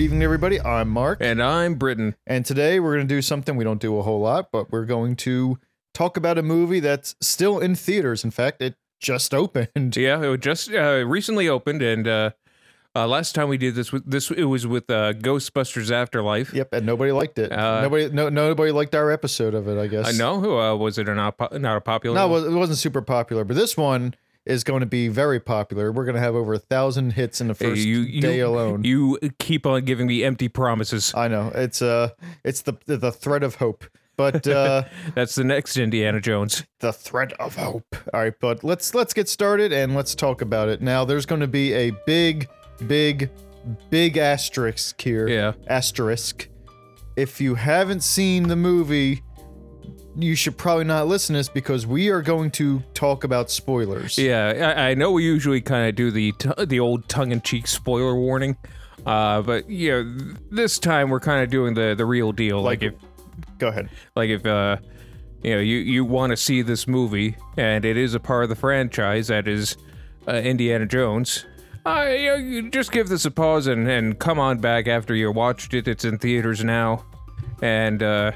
Good evening, everybody. I'm Mark, And I'm Britton. and today we're going to do something we don't do a whole lot, but we're going to talk about a movie that's still in theaters. In fact, it just opened. Yeah, it just uh, recently opened, and uh, uh, last time we did this, this it was with uh, Ghostbusters Afterlife. Yep, and nobody liked it. Uh, nobody, no, nobody liked our episode of it. I guess. I know. Who uh, was it? A not po- not a popular? No, one? it wasn't super popular, but this one is going to be very popular. We're going to have over a thousand hits in the Hey, first you, you, day alone. You keep on giving me empty promises. I know it's uh, it's the the thread of hope, but uh. That's the next Indiana Jones. the thread of hope. All right, but let's let's get started and let's talk about it. Now, there's going to be a big, big, big asterisk here. Yeah. Asterisk. If you haven't seen the movie, you should probably not listen to this because we are going to talk about spoilers. Yeah, I, I know we usually kind of do the t- the old tongue in cheek spoiler warning, uh, but yeah, th- this time we're kind of doing the the real deal. Like, Like- if Go ahead. like if uh you know you you want to see this movie and it is a part of the franchise that is uh, Indiana Jones. Uh, you, know, you just give this a pause and, and come on back after you watched it. It's in theaters now, and uh,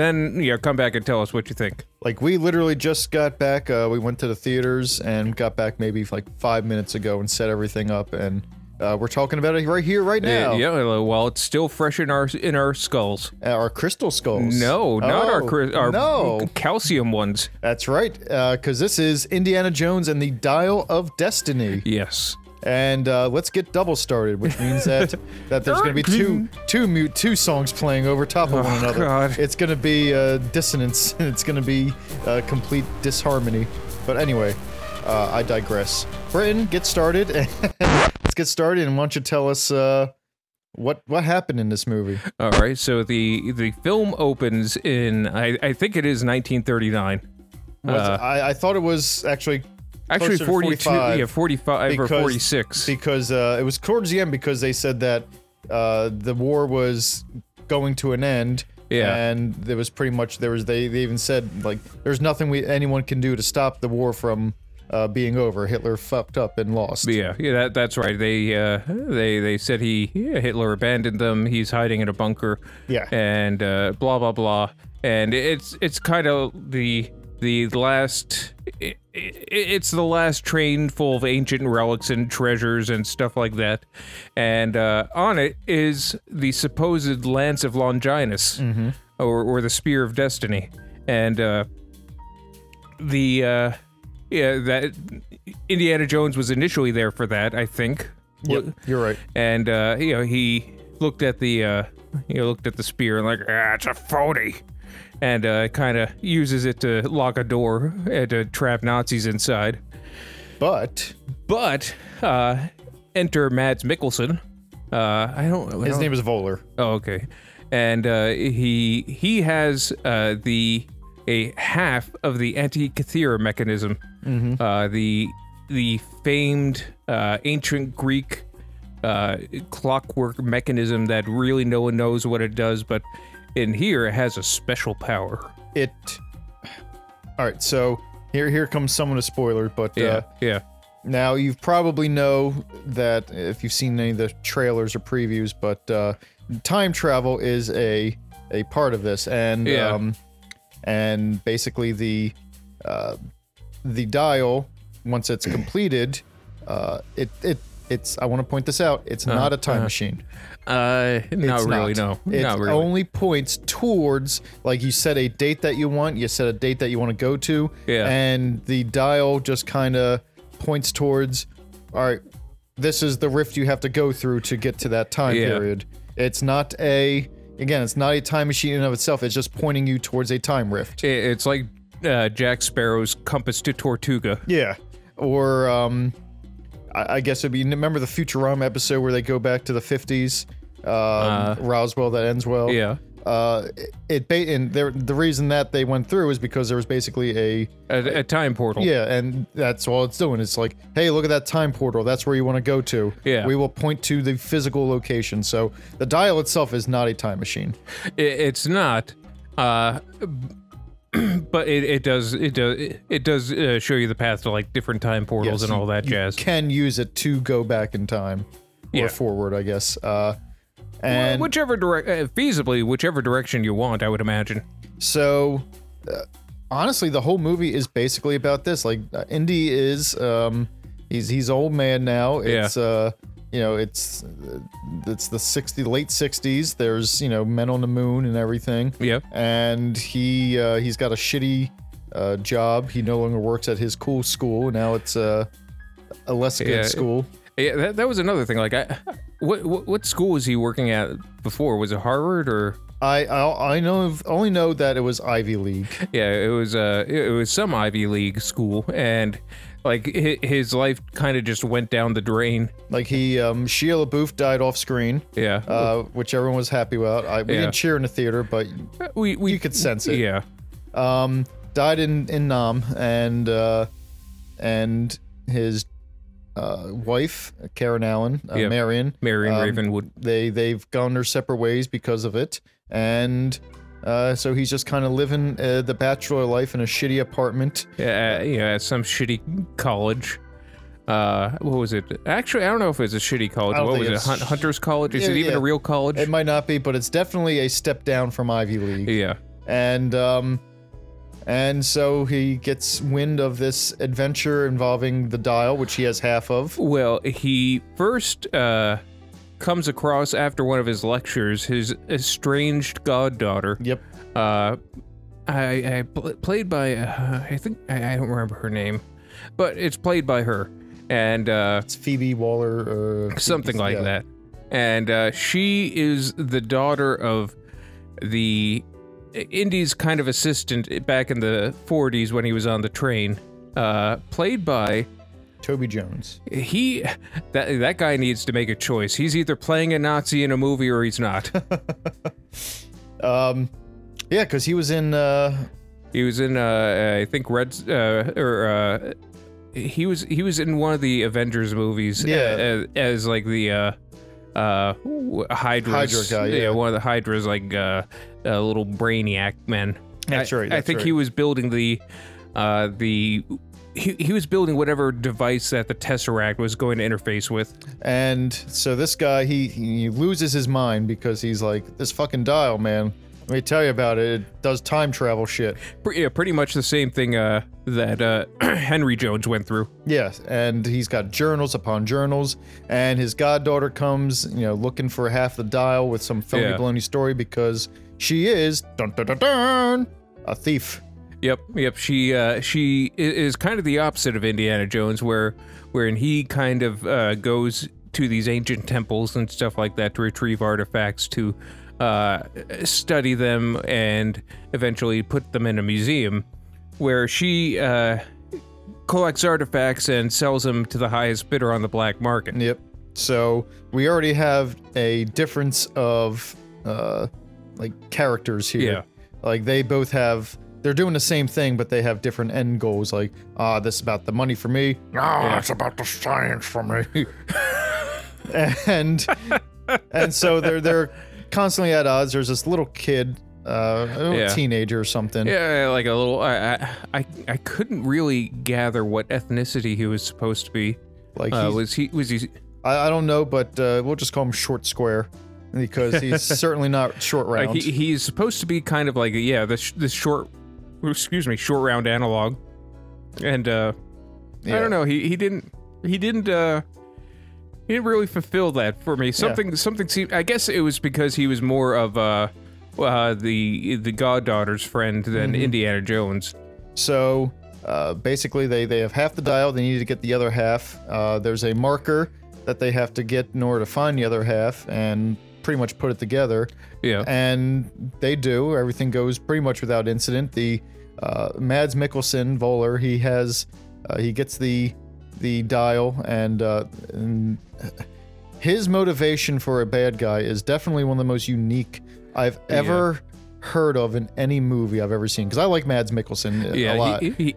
then know, come back and tell us what you think. Like we literally just got back. Uh, we went to the theaters and got back maybe like five minutes ago and set everything up, and uh, we're talking about it right here, right now. Uh, yeah, well, it's still fresh in our in our skulls. Our crystal skulls. No, not our Oh, cri- our no. calcium ones. That's right, because this is Indiana Jones and the Dial of Destiny, Yes. And uh, let's get double started, which means that that there's going to be two two mute two songs playing over top of one Oh, another. God. It's going to be uh, dissonance. It's going to be uh, complete disharmony. But anyway, uh, I digress. Britton, get started. let's get started, and why don't you tell us uh, what what happened in this movie? All right. So the the film opens in I, I think it is 1939. Uh, I, I thought it was actually Actually, 42, 45. yeah, 45 or 46. because uh, it was towards the end because they said that uh, the war was going to an end. Yeah. and there was pretty much there was they, they even said like there's nothing we anyone can do to stop the war from uh, being over. Hitler fucked up and lost. yeah, yeah, that, that's right. They uh, they they said he yeah, Hitler abandoned them. He's hiding in a bunker. Yeah. and uh, blah blah blah. And it's it's kind of the the last. It, it, it's the last train full of ancient relics and treasures and stuff like that. And uh, on it is the supposed lance of Longinus, or or the spear of destiny. And uh, the uh, yeah that Indiana Jones was initially there for that. I think. Yep, you're right. And uh, you know, he looked at the uh, he looked at the spear and like, ah, it's a phony, and uh, kind of uses it to lock a door and to trap Nazis inside. But But uh, enter Mads Mikkelsen. Uh, I don't. I his don't- name is Voller. Oh, okay. And uh, he he has uh, the a half of the Antikythera mechanism, uh, the the famed uh, ancient Greek uh, clockwork mechanism that really no one knows what it does, but in here it has a special power. It. All right, so here here comes someone a spoiler, but Yeah, uh, yeah, Now you probably know that if you've seen any of the trailers or previews, but uh, time travel is a a part of this, and Yeah. um, and basically the uh, the dial once it's completed, uh, it it it's I want to point this out. It's not a time uh-huh. machine. Uh, not It's really. not. No, It not really. only points towards like you set a date that you want, you set a date that you want to go to, Yeah. and the dial just kind of points towards. All right, this is the rift you have to go through to get to that time Yeah. period. It's not a again, it's not a time machine in and of itself. It's just pointing you towards a time rift. It's like uh, Jack Sparrow's compass to Tortuga. Yeah, or um, I, I guess it'd be remember the Futurama episode where they go back to the fifties. Um, Roswell that ends well. Yeah. uh, it ba- and there, the reason that they went through is because there was basically a A, a time portal. yeah, and that's all it's doing. It's like, hey, look at that time portal. That's where you want to go to. Yeah. we will point to the physical location. So the dial itself is not a time machine. It, it's not. Uh, but it, it does it does it does uh, show you the path to like different time portals Yes, and all that you jazz. Can use it to go back in time or Yeah. forward, I guess. Uh, And whichever direct, uh, feasibly, whichever direction you want, I would imagine. So, uh, honestly, the whole movie is basically about this. Like, uh, Indy is, um, he's he's old man now. Yeah. It's uh, you know, it's it's the sixty late sixties. There's you know men on the moon and everything. Yep. And he uh, he's got a shitty uh, job. He no longer works at his cool school. Now it's uh, a less good Yeah. school. Yeah, that, that was another thing. Like, I, what, what what school was he working at before? Was it Harvard or? I I, I know only know that it was Ivy League. Yeah, it was uh, it was some Ivy League school, and like hi- his life kind of just went down the drain. Like he um, Shia LaBeouf died off screen. Yeah, uh, which everyone was happy about. I, we Yeah. didn't cheer in the theater, but we we you could sense it. Yeah, Um, died in in Nam, and uh, and his uh, wife Karen Allen, uh, Yeah. Marion. Marion um, Ravenwood. They they've gone their separate ways because of it, and uh, so he's just kind of living uh, the bachelor life in a shitty apartment. Yeah, uh, yeah, at some shitty college. Uh, what was it? Actually, I don't know if it's a shitty college. I don't What think was it? it's Hunt- Hunter's College? Is Yeah, it even yeah. a real college? It might not be, but it's definitely a step down from Ivy League. yeah. and um and so he gets wind of this adventure involving the dial which he has half of Well, he first uh, comes across after one of his lectures his estranged goddaughter. yep Uh, I, I pl- played by uh, I think I, I don't remember her name, but it's played by her, and uh, it's phoebe waller uh something like yeah. that. And uh, she is the daughter of the Indy's kind of assistant back in the 40s when he was on the train, uh, played by toby jones he that that guy needs to make a choice. He's either playing a Nazi in a movie or he's not. um yeah because he was in uh he was in uh, I think Red uh, or uh, he was he was in one of the Avengers movies. Yeah. as, as like the uh, uh, Hydra's, Hydra guy, yeah. one of the Hydra's like uh, uh, little brainiac men. That's I, right, I think right. he was building the uh, the. He, he was building whatever device that the Tesseract was going to interface with. and so this guy he he loses his mind because he's like this fucking dial man let me tell you about it it does time travel shit Pre- yeah, pretty much the same thing uh, that uh, Henry Jones went through. Yeah, and he's got journals upon journals, and his goddaughter comes, you know, looking for half the dial with some phony Yeah. baloney story because she is dun dun dun dun a thief. Yep, yep. She uh, she is kind of the opposite of Indiana Jones, where wherein he kind of uh, goes to these ancient temples and stuff like that to retrieve artifacts to uh, study them and eventually put them in a museum, where she uh, collects artifacts and sells them to the highest bidder on the black market. Yep. So we already have a difference of uh like characters here. Yeah. Like they both have they're doing the same thing, but they have different end goals. Like, ah, this is about the money for me. No, it's about the science for me. and and so they're they're constantly at odds. There's this little kid, uh, a little Yeah. teenager or something. Yeah, like a little. I, I I I couldn't really gather what ethnicity he was supposed to be. Like Uh, was he was he I, I don't know, but uh, we'll just call him Short Square because he's certainly not short Like round. he, he's supposed to be kind of like yeah this this short excuse me short round analog and uh i don't know he he didn't he didn't uh he didn't really fulfill that for me something something seemed i guess it was because he was more of uh uh the the goddaughter's friend than Mm-hmm. indiana jones So uh, basically, they, they have half the dial. They need to get the other half. Uh, there's a marker that they have to get in order to find the other half and pretty much put it together. yeah And they do. Everything goes pretty much without incident. The uh, Mads Mikkelsen, Voller, he has uh, he gets the the dial and, uh, and his motivation for a bad guy is definitely one of the most unique I've ever heard of in any movie I've ever seen. Because I like Mads Mikkelsen a lot. he, he,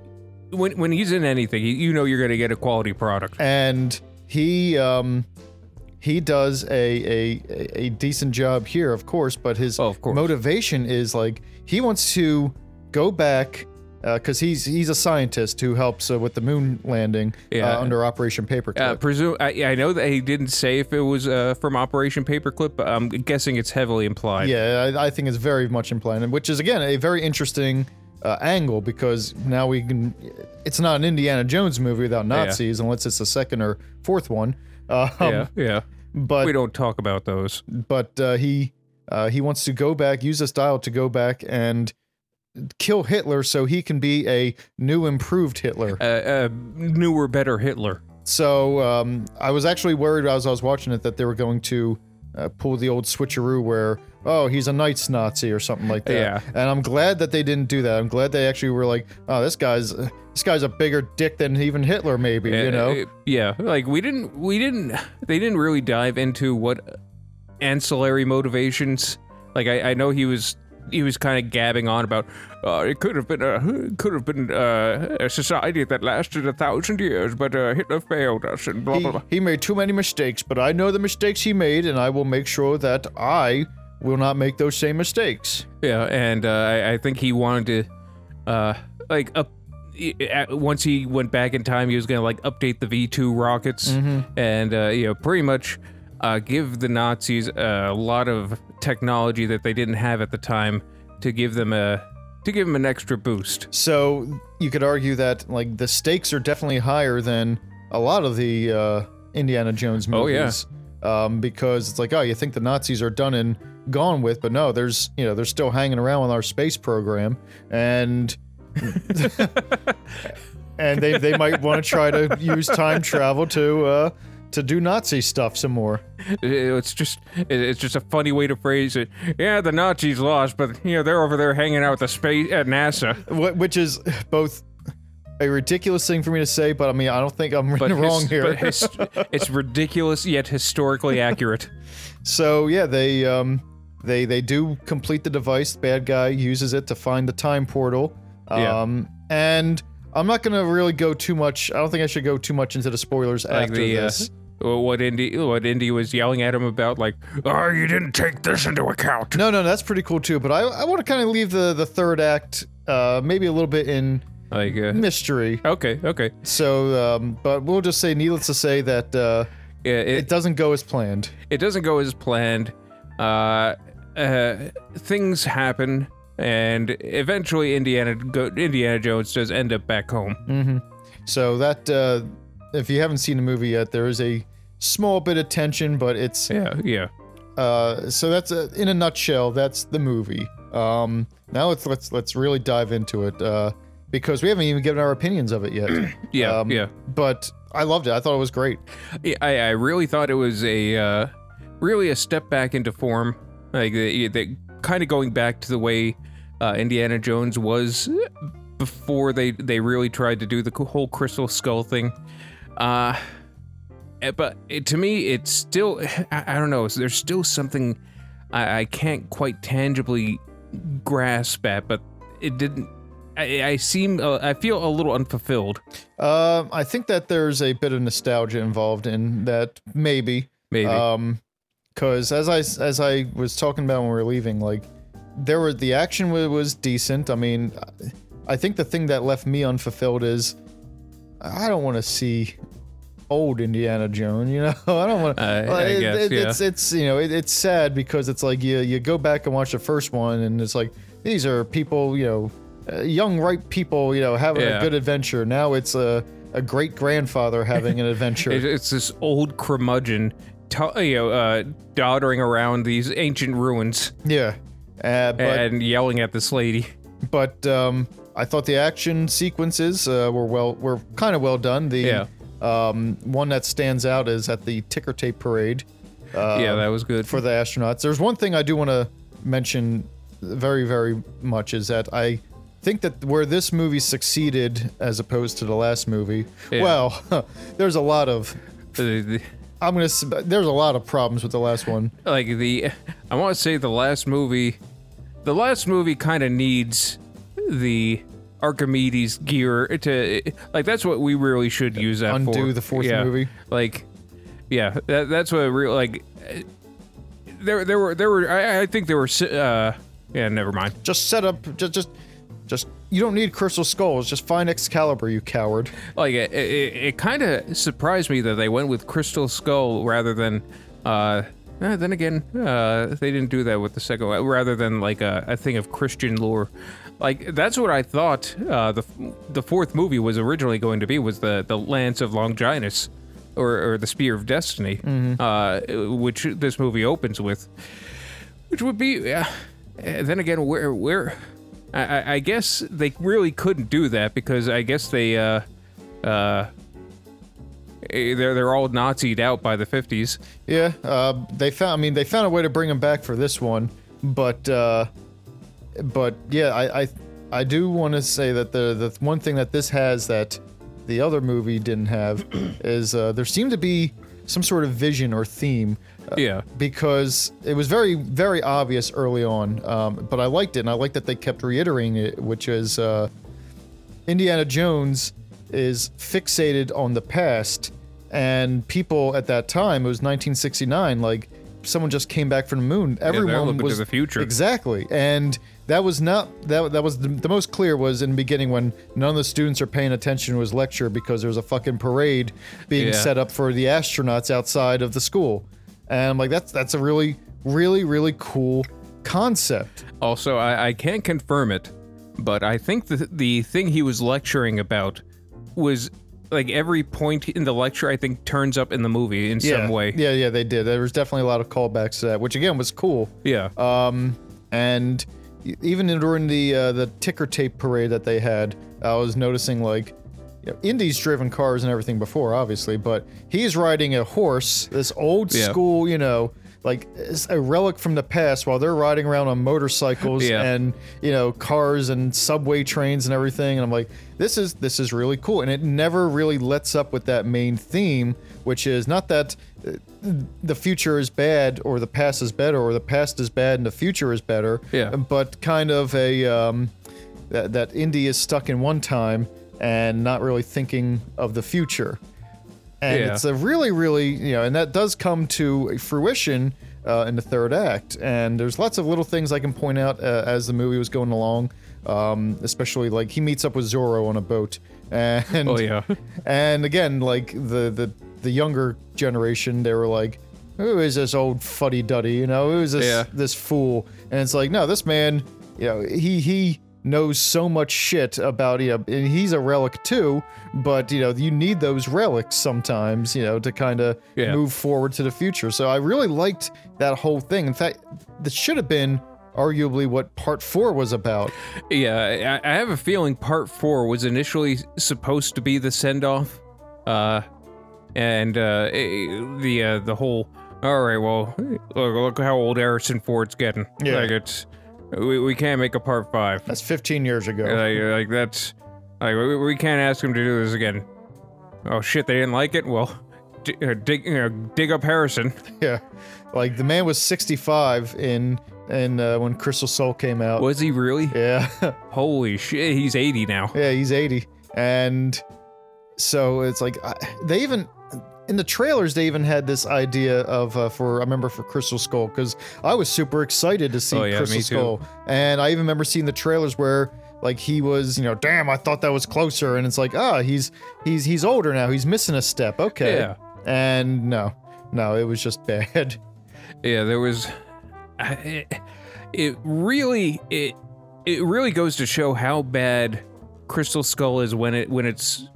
when when he's in anything you- know you're gonna get a quality product and he um he does a, a a- decent job here of course but his Oh, course. motivation is like he wants to go back because he's he's a scientist who helps uh, with the moon landing Yeah. uh, under Operation Paperclip. Uh, presume I, I know that he didn't say if it was uh, from Operation Paperclip, but I'm guessing it's heavily implied. Yeah, I, I think it's very much implied, which is again a very interesting uh, angle because now we can. It's not an Indiana Jones movie without Nazis, unless it's the second or fourth one. Um, yeah, yeah. But We don't talk about those. but uh, he uh, he wants to go back, use this dial to go back and kill Hitler, so he can be a new, improved Hitler. Uh, uh, newer, better Hitler. So um, I was actually worried as I was watching it that they were going to uh, pull the old switcheroo where oh he's a knights Nazi or something like that. Yeah. And I'm glad that they didn't do that. I'm glad they actually were like oh this guy's this guy's a bigger dick than even Hitler maybe you Uh, know. uh, yeah. Like we didn't, we didn't, they didn't really dive into what ancillary motivations. Like I, I know he was, he was kind of gabbing on about, uh, it could have been a, could have been uh, a society that lasted a thousand years, but uh, Hitler failed us and blah he, blah blah. he made too many mistakes, but I know the mistakes he made, and I will make sure that I will not make those same mistakes. Yeah, and uh, I, I think he wanted to, uh, like up. Once he went back in time, he was gonna like update the V two rockets, and uh, you know, pretty much uh, give the Nazis a lot of technology that they didn't have at the time to give them a to give them an extra boost. So you could argue that like the stakes are definitely higher than a lot of the uh, Indiana Jones movies. Oh, yeah. Um, because it's like, oh, you think the Nazis are done and gone with, but no, there's you know they're still hanging around with our space program, and and they they might want to try to use time travel to uh, to do Nazi stuff some more. It's just it's just a funny way to phrase it. Yeah, the Nazis lost, but you know they're over there hanging out with the space at NASA. Which is both a ridiculous thing for me to say, but I mean, I don't think I'm But wrong his- here. his- it's ridiculous yet historically accurate. So yeah, they um they they do complete the device. The bad guy uses it to find the time portal. Yeah. Um and I'm not gonna really go too much. I don't think I should go too much into the spoilers Like after the uh, this. what Indy what Indy was yelling at him about, like, oh, you didn't take this into account. no, no, that's pretty cool too. But I I want to kind of leave the the third act uh maybe a little bit in Like, uh, mystery. okay, okay, So um but we'll just say needless to say that uh yeah, it it doesn't go as planned. it doesn't go as planned. Uh, uh, things happen, and eventually Indiana go, Indiana Jones does end up back home. Mm-hmm. So that uh if you haven't seen the movie yet, there is a small bit of tension, but it's Yeah, yeah. Uh, so that's uh in a nutshell. That's the movie. Um, now let's let's let's really dive into it uh, because we haven't even given our opinions of it yet. Yeah, Um, yeah. But I loved it. I thought it was great. I, I really thought it was a uh, really a step back into form, like the, the kind of going back to the way uh, Indiana Jones was before they they really tried to do the whole Crystal Skull thing. Uh, eh, but it, to me, it's still I, I don't know. There's still something I, I can't quite tangibly grasp at, but it didn't. I, I seem uh, I feel a little unfulfilled. Uh, I think that there's a bit of nostalgia involved in that. Maybe. Maybe. Um, because as I as I was talking about when we were leaving, like there were the action was, was decent. I mean, I think the thing that left me unfulfilled is I don't want to see old Indiana Jones. You know, I don't want. I- I it, guess, it- yeah. It's it's you know it, it's sad because it's like you you go back and watch the first one and it's like these are people you know uh, young ripe people you know having Yeah. a good adventure. Now it's a a great grandfather having an adventure. It, it's this old curmudgeon, t- you know, uh, doddering around these ancient ruins yeah. Uh, but and yelling at this lady. but um, I thought the action sequences uh, were well were kind of well done. The Yeah. um, one that stands out is at the ticker tape parade. Uh, yeah, that was good. for the astronauts. There's one thing I do want to mention very very much is that I think that where this movie succeeded as opposed to the last movie. Yeah. Well, there's a lot of I'm gonna there's a lot of problems with the last one. like the, I want to say the last movie, the last movie kind of needs the Archimedes gear to like that's what we really should use that for. Undo the fourth Yeah. movie. Like, yeah, that, that's what real like. There, there were, there were. I, I think there were. Uh, yeah, never mind. Just set up just just just you don't need crystal skulls. Just find Excalibur, you coward. like it, it, it kind of surprised me that they went with Crystal Skull rather than. Uh, eh, then again, uh, they didn't do that with the second one. Rather than like a, a thing of Christian lore, like that's what I thought. Uh, the the fourth movie was originally going to be was the the Lance of Longinus, or or the Spear of Destiny, uh, which this movie opens with, which would be. Uh, then again, where where. I, I- I guess they really couldn't do that because I guess they uh, uh, eh, they're they're all Nazi'd out by the fifties. Yeah, uh, they found. I mean, they found a way to bring them back for this one, but uh, but yeah, I I, I do want to say that the the one thing that this has that the other movie didn't have is uh, there seemed to be some sort of vision or theme. Yeah. because it was very very obvious early on um, but i liked it and i liked that they kept reiterating it which is uh, indiana jones is fixated on the past and people at that time it was 1969 like someone just came back from the moon everyone to was the future. exactly and that was not that that was the, the most clear was in the beginning when none of the students are paying attention to his lecture because there's a fucking parade being Yeah. set up for the astronauts outside of the school and I'm like, that's that's a really, really, really cool concept. Also, I, I can't confirm it, but I think the the thing he was lecturing about was like every point in the lecture. I think turns up in the movie in yeah, some way. Yeah, yeah, they did. There was definitely a lot of callbacks to that, which again was cool. Yeah. Um, and even during the uh, the ticker tape parade that they had, I was noticing like. You know, Indy's driven cars and everything before, obviously, but he's riding a horse, this old Yeah. school, you know, like it's a relic from the past while they're riding around on motorcycles Yeah. and you know cars and subway trains and everything and i'm like this is this is really cool and it never really lets up with that main theme which is not that uh, the future is bad or the past is better or the past is bad and the future is better Yeah. but kind of a um, that, that Indy is stuck in one time and not really thinking of the future and Yeah. it's a really really you know and that does come to fruition uh, in the third act and there's lots of little things i can point out uh, as the movie was going along um, especially like he meets up with Zorro on a boat and oh yeah. and again like the the the younger generation they were like who is this old fuddy duddy you know who is this Yeah. this fool and it's like no this man you know he he knows so much shit about you know and he's a relic too but you know you need those relics sometimes you know to kind of Yeah. move forward to the future so i really liked that whole thing in fact this should have been arguably what part four was about Yeah, I, have a feeling part four was initially supposed to be the send off, uh, and uh, eh, the uh, the whole. All right, well, look, look how old Harrison Ford's getting. Yeah. like it's we, we can't make a part five. that's 15 years ago Like, like that's like we, we can't ask him to do this again. Oh shit, they didn't like it. Well, d- uh, dig uh, dig up Harrison. Yeah, like the man was 65 in and uh, when Crystal Skull came out. Was he really? Yeah, Holy shit, he's eighty now. yeah, he's 80, and so it's like I, they even in the trailers they even had this idea of uh, for I remember for Crystal Skull because I was super excited to see Oh, yeah, Crystal. Skull, and I even remember seeing the trailers where. Like he was, you know, damn! I thought that was closer, and it's like, ah, he's he's he's older now. He's missing a step. Okay, Yeah. and no, no, it was just bad. Yeah, there was. It, it really it it really goes to show how bad Crystal Skull is when it when it's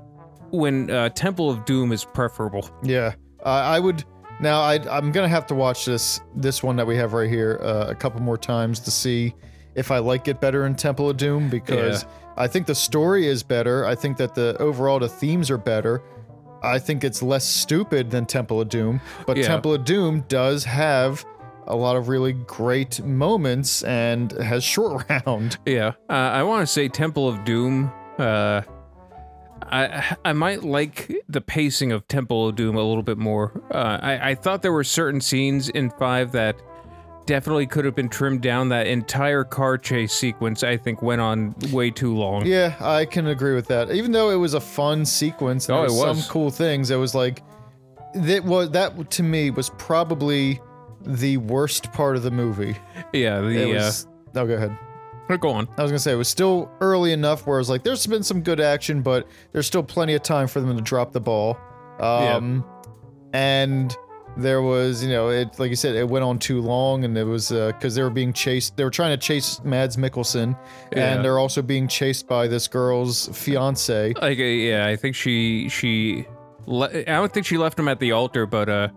when uh, Temple of Doom is preferable. Yeah, uh, I would. Now I, I'm gonna have to watch this this one that we have right here uh, a couple more times to see if I like it better in Temple of Doom because Yeah. I think the story is better. I think that the overall the themes are better. I think it's less stupid than Temple of Doom, but Yeah. Temple of Doom does have a lot of really great moments and has short round. Yeah, uh, I want to say Temple of Doom. Uh, I I might like the pacing of Temple of Doom a little bit more. Uh, I I thought there were certain scenes in five that definitely could have been trimmed down. That entire car chase sequence I think went on way too long. Yeah, I can agree with that. Even though it was a fun sequence, and Oh, it was was. some cool things. It was like that was that to me was probably the worst part of the movie. Yeah, It the uh, was. oh, go ahead. Go on. I was gonna say it was still early enough where it was like there's been some good action, but there's still plenty of time for them to drop the ball. Um, and there was, you know, it like you said, it went on too long, and it was because they were being chased. They were trying to chase Mads Mikkelsen, Yeah. and they're also being chased by this girl's fiance. Like, uh, yeah, I think she she. Le- I don't think she left him at the altar, but uh,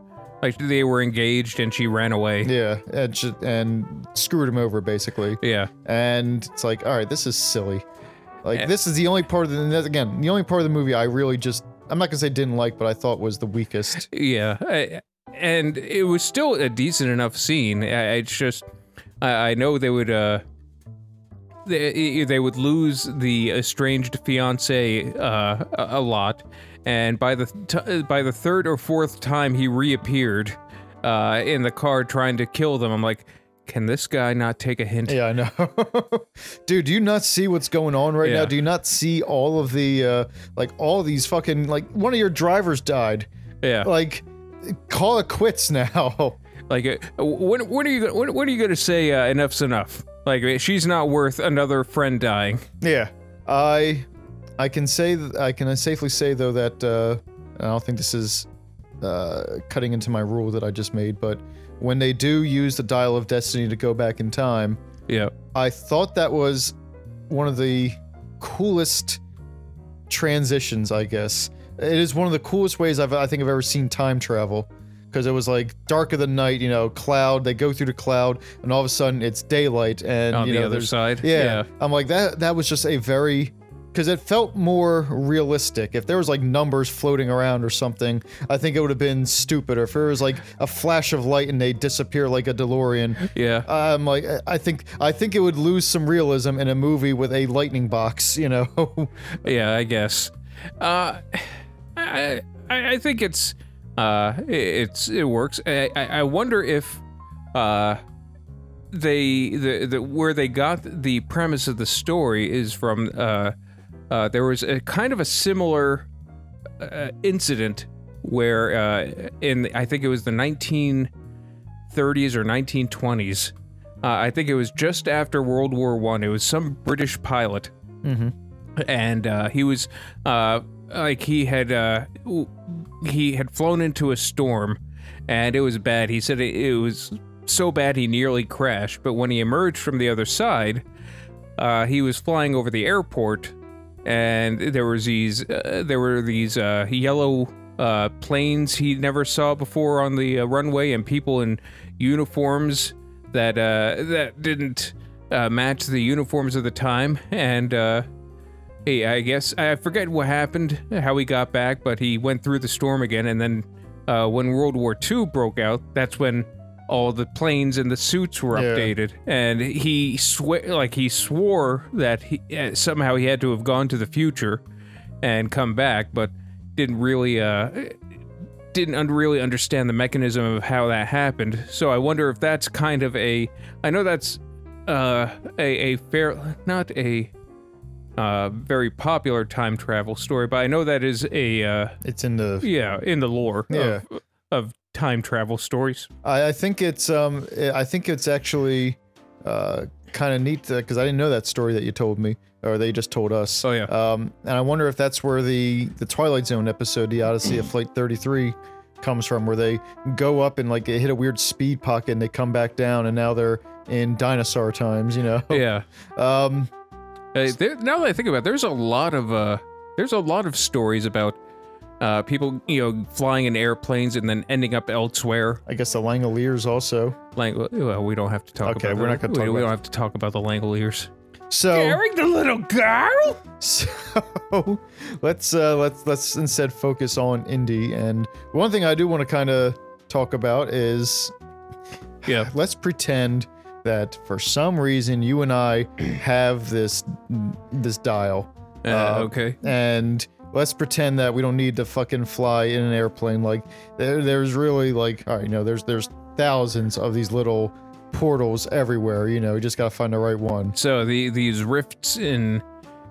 like they were engaged and she ran away. Yeah, and, and screwed him over basically. Yeah. And it's like, all right, this is silly. Like Eh. this is the only part of the again the only part of the movie I really just I'm not gonna say didn't like, but I thought was the weakest. Yeah, I, and it was still a decent enough scene. I, it's just, I, I know they would, uh, they, they would lose the estranged fiance uh, a, a lot, and by the t- by the third or fourth time he reappeared uh, in the car trying to kill them, I'm like, can this guy not take a hint? Yeah, I know. Dude, do you not see what's going on right now? Do you not see all of the uh like all these fucking like one of your drivers died. Yeah, Like call it quits now. like, uh, when when are you gonna- when, when are you gonna say uh, enough's enough? Like, she's not worth another friend dying. yeah. I I can say th- I can safely say though that uh I don't think this is uh cutting into my rule that I just made, but when they do use the dial of destiny to go back in time, Yeah. I thought that was one of the coolest transitions, I guess. It is one of the coolest ways I've, I think I've ever seen time travel. Because it was like dark of the night, you know, cloud. They go through the cloud, and all of a sudden it's daylight, and On you the know, other there's- side. Yeah, I'm like that. That was just a very, because it felt more realistic. If there was like numbers floating around or something, I think it would have been stupid. Or if there was like a flash of light and they disappear like a DeLorean, Yeah. I'm like, I- think, I think it would lose some realism in a movie with a lightning box. You know, Yeah, I guess. Uh, I, I, I think it's, uh, it's, it works. I, I I wonder if, uh, they, the, the, where they got the premise of the story is from, uh, uh, there was a kind of a similar, uh, incident where, uh, in, I think it was the 1930s or 1920s. Uh, I think it was just after World War One. It was some British pilot mm-hmm. and uh, he was uh, like he had uh, he had flown into a storm and it was bad he said it, it was so bad he nearly crashed but when he emerged from the other side uh, he was flying over the airport and there was these uh, there were these uh, yellow uh, planes he never saw before on the uh, runway and people in uniforms that uh, that didn't uh, match the uniforms of the time. And Hey, I guess I forget what happened, how he got back, but he went through the storm again, and then when World War II broke out, that's when all the planes and the suits were Yeah. updated, and he swe- like he swore that he uh, somehow he had to have gone to the future and come back, but didn't really uh didn't un- really understand the mechanism of how that happened. So I wonder if that's kind of a I know that's uh a a fair not a uh very popular time travel story, but I know that is a uh it's in the. yeah, in the lore Yeah. of, of time travel stories. I, I think it's um, I think it's actually, uh, kind of neat because I didn't know that story that you told me, or they just told us. Oh yeah. Um, and I wonder if that's where the the Twilight Zone episode, the Odyssey of Flight 33, comes from, where they go up and like they hit a weird speed pocket and they come back down, and now they're in dinosaur times. You know. yeah. Um. Uh, there, now that I think about it, there's a lot of uh, there's a lot of stories about uh, people, you know, flying in airplanes and then ending up elsewhere. I guess the Langoliers also. Like, well, we don't have to talk Okay, about. we're the- not gonna we, talk we about- don't have to talk about the Langoliers. So. the little girl. So let's uh, let's let's instead focus on Indy. And one thing I do want to kind of talk about is Yeah. let's pretend that for some reason you and I have this this dial, Uh, Uh, okay. and let's pretend that we don't need to fucking fly in an airplane. Like there, there's really like all right, you know, there's there's thousands of these little portals everywhere. You know, you just gotta find the right one. So the these rifts in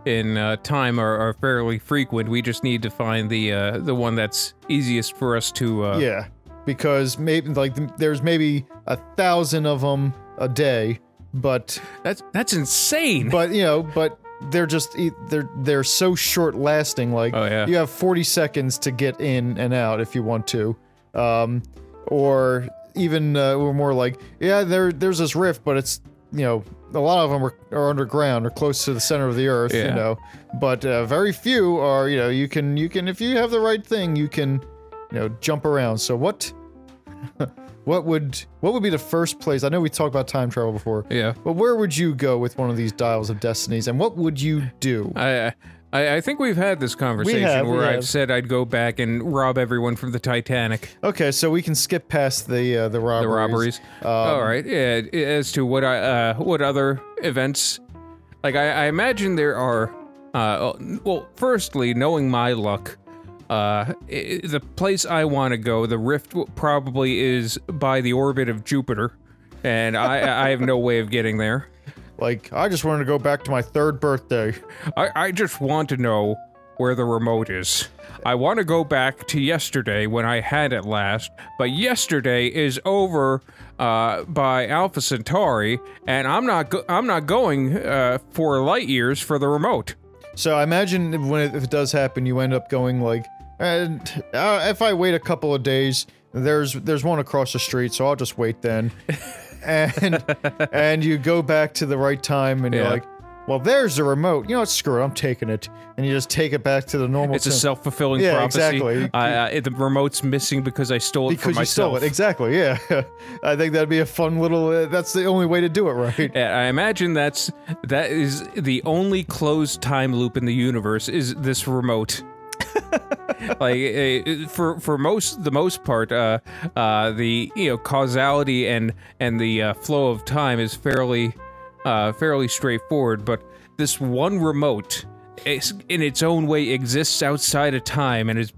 in uh, time are, are fairly frequent. We just need to find the uh, the one that's easiest for us to. Uh, Yeah, because maybe like there's maybe a thousand of them a day, but That's that's insane. but you know, but they're just they're they're so short lasting. Like Oh, yeah. you have 40 seconds to get in and out if you want to, um, or even uh, we're more like yeah, there there's this rift, but it's you know a lot of them are, are underground or close to the center of the earth, you know, but uh, very few are you know you can you can if you have the right thing you can you know jump around. So what? What would what would be the first place? I know we talked about time travel before. yeah. But where would you go with one of these dials of destinies, and what would you do? I, I I think we've had this conversation have, where have. I've said I'd go back and rob everyone from the Titanic, Okay, so we can skip past the uh, the robberies. the robberies. Um, All right. Yeah. As to what I uh what other events, like I, I imagine there are. Uh, well, firstly, knowing my luck, uh, the place I want to go, the rift probably is by the orbit of Jupiter, and I I have no way of getting there. Like, I just wanted to go back to my third birthday. I, I just want to know where the remote is. I want to go back to yesterday when I had it last, but yesterday is over uh, by Alpha Centauri, and I'm not go- I'm not going uh, for light years for the remote. So I imagine when it, if it does happen, you end up going like, and uh, if I wait a couple of days, there's there's one across the street, so I'll just wait then. and and you go back to the right time, and you're like, well, there's the remote. You know what? Screw it, I'm taking it, and you just take it back to the normal. It's a self fulfilling Yeah, prophecy. exactly. I, uh, the remote's missing because I stole it because you myself. stole it. Exactly. Yeah. I think that'd be a fun little. Uh, that's the only way to do it, right? Yeah, I imagine that's that is the only closed time loop in the universe is this remote. Like uh, for for most the most part, uh, uh, the you know causality and and the uh, flow of time is fairly uh, fairly straightforward. But this one remote, is, in its own way, exists outside of time and is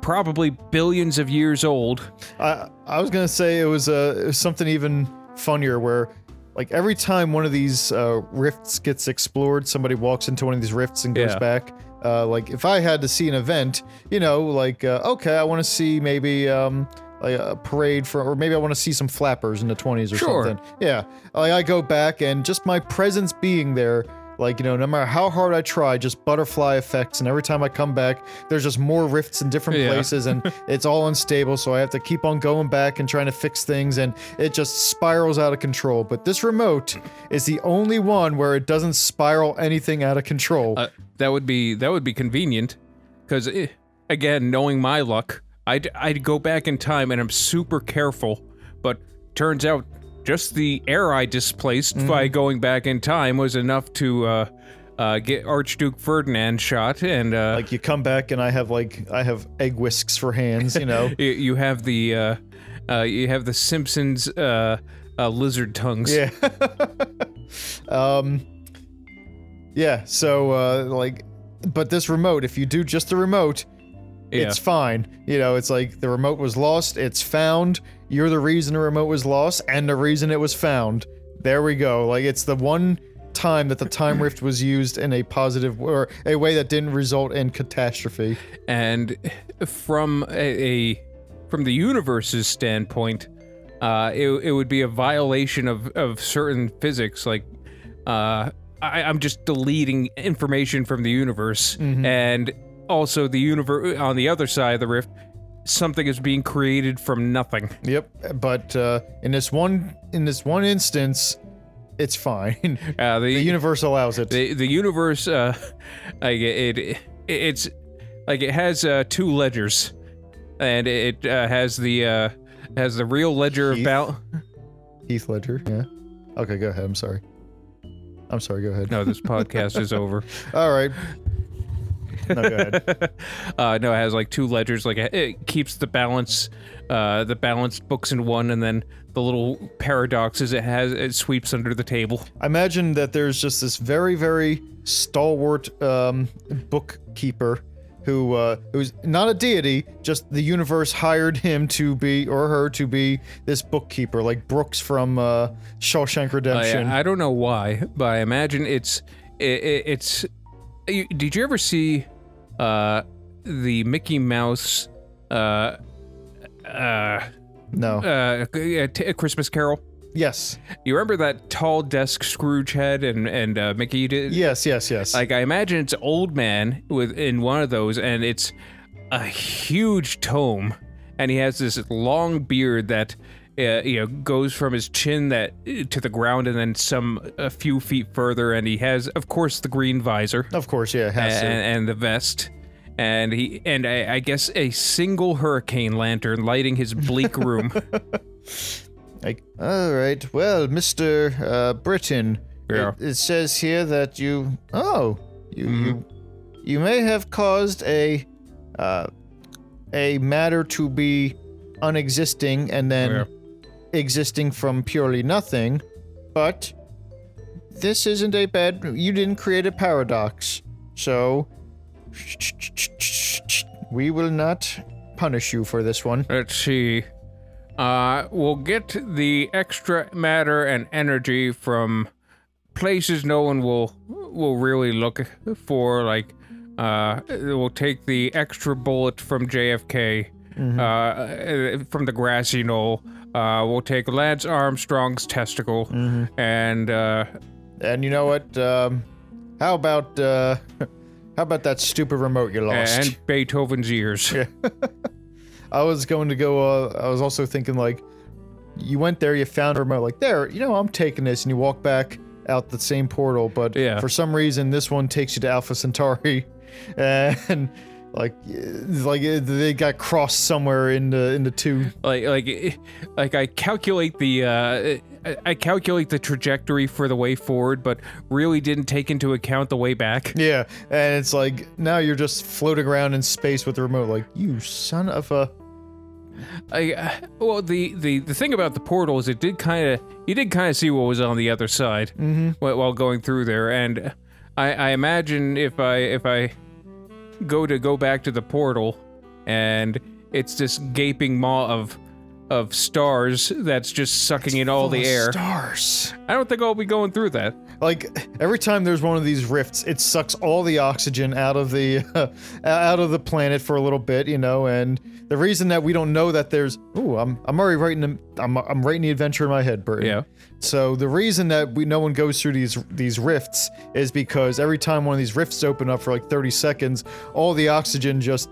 probably billions of years old. I I was gonna say it was uh it was something even funnier where. Like every time one of these uh, rifts gets explored, somebody walks into one of these rifts and goes Yeah. back. Uh, like if I had to see an event, you know, like uh, okay, I want to see maybe um, like a parade for, or maybe I want to see some flappers in the twenties or Sure. something. Yeah, like I go back and just my presence being there, like you know, no matter how hard I try, just butterfly effects, and every time I come back, there's just more rifts in different Yeah. places, and it's all unstable. So I have to keep on going back and trying to fix things, and it just spirals out of control. But this remote is the only one where it doesn't spiral anything out of control. Uh, that would be that would be convenient, because again, knowing my luck, I'd I'd go back in time and I'm super careful. But turns out, just the air I displaced by going back in time was enough to uh, uh, get Archduke Ferdinand shot, and uh, like you come back and I have like I have egg whisks for hands, you know. you, you have the uh, uh, you have the Simpsons uh, uh, lizard tongues. Yeah. um Yeah, so uh like but this remote, if you do just the remote, Yeah. it's fine. You know, it's like the remote was lost, it's found, you're the reason the remote was lost and the reason it was found. There we go. Like it's the one time that the time rift was used in a positive or a way that didn't result in catastrophe. and from a, a from the universe's standpoint, uh, it, it would be a violation of, of certain physics. Like, uh, I, I'm just deleting information from the universe, and also the universe on the other side of the rift, something is being created from nothing. Yep, but uh in this one in this one instance, it's fine. Uh, the universe allows it. the the universe uh like it, it it's like it has uh two ledgers and it uh, has the uh has the real ledger Heath? bal Heath Ledger, yeah. Okay, go ahead. I'm sorry. I'm sorry. Go ahead. no this podcast is over All right. No, go ahead. uh no it has like two ledgers like it, keeps the balance uh the balanced books in one and then the little paradoxes it has it sweeps under the table I imagine that there's just this very, very stalwart um, bookkeeper who uh, who's not a deity, just the universe hired him to be or her to be this bookkeeper, like Brooks from uh, Shawshank Redemption. I don't know why but I imagine it's it, it, it's you, did you ever see uh the Mickey Mouse uh uh no. uh, a, t- a Christmas Carol. Yes. You remember that tall desk Scrooge head and and uh, Mickey did? Yes, yes, yes. Like I imagine it's old man with in one of those, and it's a huge tome, and he has this long beard that. Uh, you know, goes from his chin that to the ground, and then some a few feet further, and he has, of course, the green visor of course, yeah, has and, to. and the vest, and he and I, I guess a single hurricane lantern lighting his bleak room. Like, all right, well, Mister uh, Britton, Yeah. it, it says here that you, oh, you, you, you may have caused a, uh, a matter to be unexisting and then Yeah. Existing from purely nothing, but this isn't a bad. You didn't create a paradox, so we will not punish you for this one. Let's see. Uh, we'll get the extra matter and energy from places no one will will really look for. Like, uh, we'll take the extra bullet from JFK, uh, from the grassy knoll. Uh, we'll take Lance Armstrong's testicle, and uh, And you know what? Um, how about uh, how about that stupid remote you lost? and Beethoven's ears. I was going to go. Uh, I was also thinking like, you went there, you found a remote, like there. You know, I'm taking this, and you walk back out the same portal, but Yeah. for some reason this one takes you to Alpha Centauri, and like like they got crossed somewhere in the in the two. like like like I calculate the uh I- calculate the trajectory for the way forward, but really didn't take into account the way back. Yeah, and it's like now you're just floating around in space with the remote. Like you son of a. I uh, well the, the the thing about the portal is it did kind of you did kind of see what was on the other side while, while going through there, and I, I imagine if I if I go to go back to the portal and it's this gaping maw of of stars that's just sucking in all the air. Stars. I don't think I'll be going through that. Like every time there's one of these rifts, it sucks all the oxygen out of the out of the planet for a little bit, you know. And the reason that we don't know that there's, oh, I'm I'm already writing the I'm I'm writing the adventure in my head, Bert. Yeah. So the reason that we no one goes through these these rifts is because every time one of these rifts open up for like 30 seconds, all the oxygen just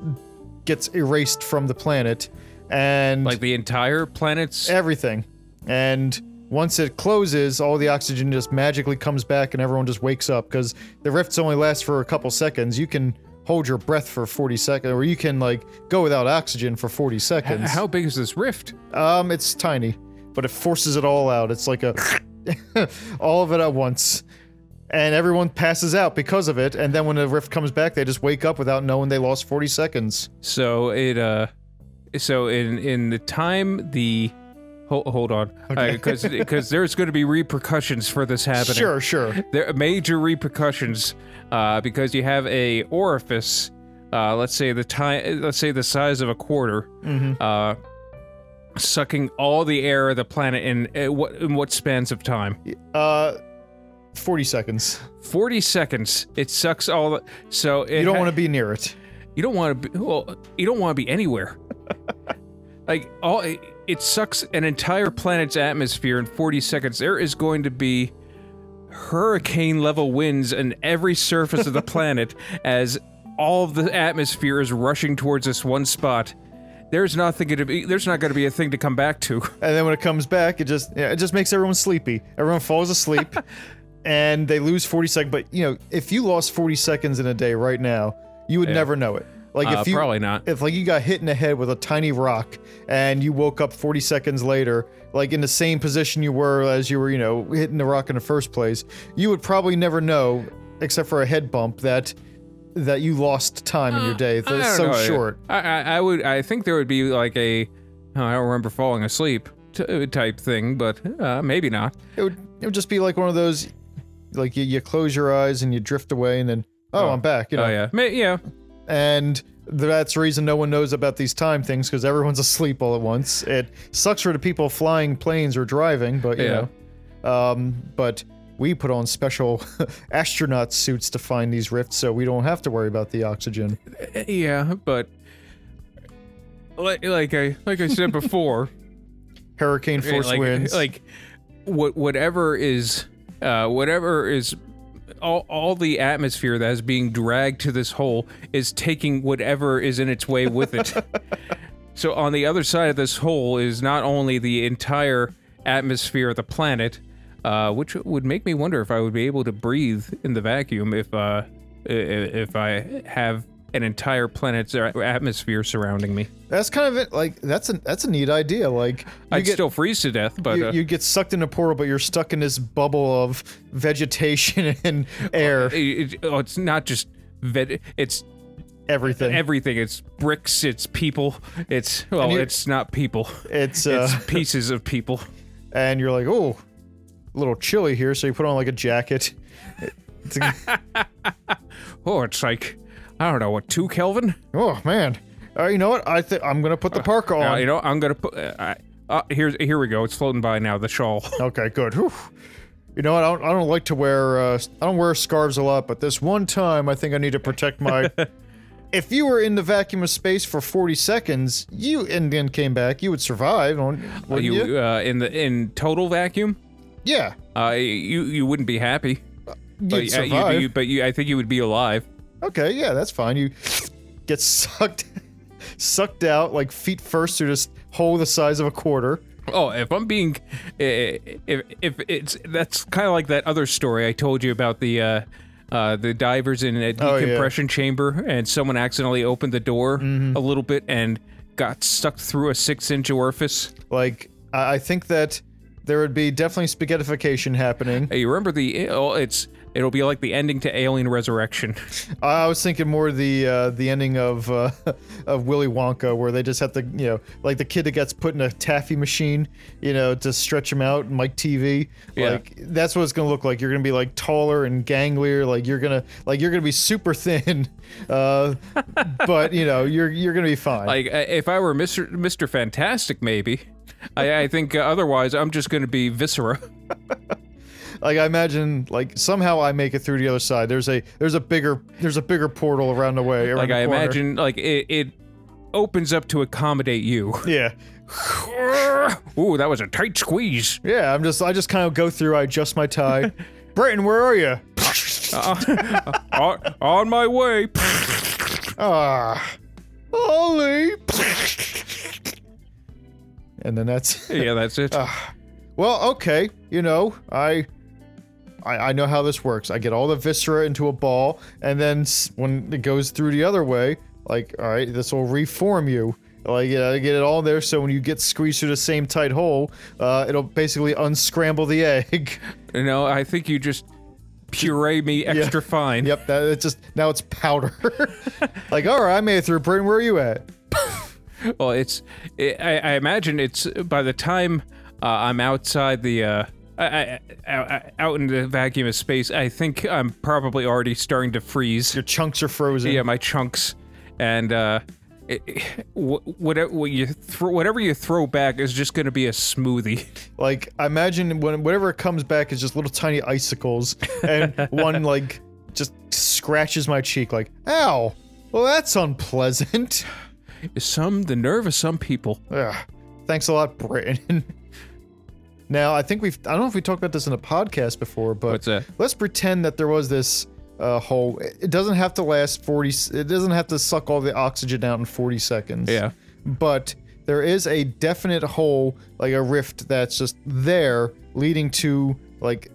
gets erased from the planet, and Like the entire planet's everything. And once it closes, all the oxygen just magically comes back and everyone just wakes up because the rifts only last for a couple seconds. You can hold your breath for 40 seconds, or you can like go without oxygen for 40 seconds. How big is this rift? Um, it's tiny, but it forces it all out. It's like a all of it at once. And everyone passes out because of it, and then when the rift comes back, they just wake up without knowing they lost 40 seconds. So it uh, so in in the time the hold, hold on because because there's going to be repercussions for this happening. Sure, sure. There are major repercussions uh, because you have a orifice. Uh, let's say the time. Let's say the size of a quarter. Uh, sucking all the air of the planet in uh, what in what spans of time? Uh, 40 seconds. 40 seconds. It sucks all the so it You don't want to be near it. You don't want to be well. You don't want to be anywhere. like all, it, it sucks an entire planet's atmosphere in 40 seconds. There is going to be hurricane level winds in every surface of the planet as all of the atmosphere is rushing towards this one spot. There's nothing to be. There's not going to be a thing to come back to. And then when it comes back, it just yeah, it just makes everyone sleepy. Everyone falls asleep, and they lose 40 seconds. But you know, if you lost 40 seconds in a day right now, you would never know it. Like Uh, if you probably not. if like you got hit in the head with a tiny rock and you woke up 40 seconds later, like in the same position you were as you were, you know, hitting the rock in the first place, you would probably never know, except for a head bump, that that you lost time in your day. I so know. short. I, I, I would. I think there would be like a. oh, I don't remember falling asleep t- type thing, but uh, maybe not. It would it would just be like one of those, like you, you close your eyes and you drift away, and then oh, Oh. I'm back, you know. Oh yeah, May, yeah. And that's the reason no one knows about these time things because everyone's asleep all at once. It sucks for the people flying planes or driving, but you Yeah. know. Um, but we put on special astronaut suits to find these rifts, so we don't have to worry about the oxygen. Uh, Yeah, but like like I like I said before, Hurricane force like, winds. like what whatever is uh, whatever is all, all the atmosphere that is being dragged to this hole is taking whatever is in its way with it. so on the other side of this hole is not only the entire atmosphere of the planet, uh, which would make me wonder if I would be able to breathe in the vacuum if uh, if I have an entire planet's atmosphere surrounding me. That's kind of it. Like that's a that's a neat idea. Like you I'd get still freeze to death, but you, uh, you get sucked in a portal, but you're stuck in this bubble of vegetation and air. it- it- oh, it's not just vet. It's Everything. everything. It's bricks. It's people. It's well, you- it's not people. it's uh, It's pieces of people. and you're like, oh, a little chilly here, so you put on like a jacket. It's Oh, it's like I don't know what two Kelvin. oh man. Uh, you know what? I think I'm gonna put the parka on. Uh, you know, I'm gonna put. Uh, uh, here's here we go. It's floating by now. The shawl. Okay, good. Whew. You know what? I don't, I don't like to wear. Uh, I don't wear scarves a lot, but this one time, I think I need to protect my. if you were in the vacuum of space for 40 seconds, you and then came back, you would survive. Are you? you uh, in the in total vacuum? Yeah, Uh, you you wouldn't be happy. you'd But, uh, survive. you, you, but you, I think you would be alive. Okay, yeah, that's fine. You get sucked, sucked out like feet first through this hole the size of a quarter. Oh, if I'm being, eh, if if it's that's kind of like that other story I told you about the uh, uh, the divers in a Oh, yeah. decompression chamber, and someone accidentally opened the door Mm-hmm. a little bit and got stuck through a six-inch orifice. Like, I, I think that there would be definitely spaghettification happening. Hey, you remember the? Oh, it's it'll be like the ending to Alien Resurrection. I was thinking more the uh, the ending of uh, of Willy Wonka, where they just have to, you know, like the kid that gets put in a taffy machine, you know, to stretch him out, Mike Teavee. Yeah. Like that's what it's gonna look like. You're gonna be like taller and ganglier, like you're gonna like you're gonna be super thin, uh, but you know you're you're gonna be fine. Like uh, if I were Mister Mister Fantastic, maybe. I, I think otherwise I'm just going to be Viscera. like I imagine like somehow I make it through the other side. There's a there's a bigger there's a bigger portal around the way. around Like the I corner. imagine, like it, it opens up to accommodate you. Yeah. Ooh, that was a tight squeeze. Yeah, I'm just I just kind of go through. I adjust my tie. Brighton, where are you? Uh, uh, on, on my way. Ah, Ollie. And then that's yeah, that's it. Ah. well, okay. You know, I, I, I know how this works. I get all the viscera into a ball, and then s- when it goes through the other way, like, all right, this will reform you. Like, yeah, I get it all there. So when you get squeezed through the same tight hole, uh, it'll basically unscramble the egg. you know, I think you just puree me extra fine. Yep, that it's just now it's powder. like, all right, I made it through. Britton, where are you at? Well, it's. It, I, I imagine it's by the time uh, I'm outside the. Uh, I, I, I, out in the vacuum of space, I think I'm probably already starting to freeze. Your chunks are frozen. Yeah, my chunks, and uh, it, it, whatever what you throw, whatever you throw back is just going to be a smoothie. Like, I imagine when whatever comes back is just little tiny icicles, and one like just scratches my cheek. Like, ow. Well, that's unpleasant. Some the nerve of some people. Ugh. Thanks a lot, Britton. Now, I think we've. I don't know if we talked about this in a podcast before, but What's that? let's pretend that there was this uh, hole. It doesn't have to last 40. It doesn't have to suck all the oxygen out in 40 seconds. Yeah. But there is a definite hole, like a rift that's just there, leading to like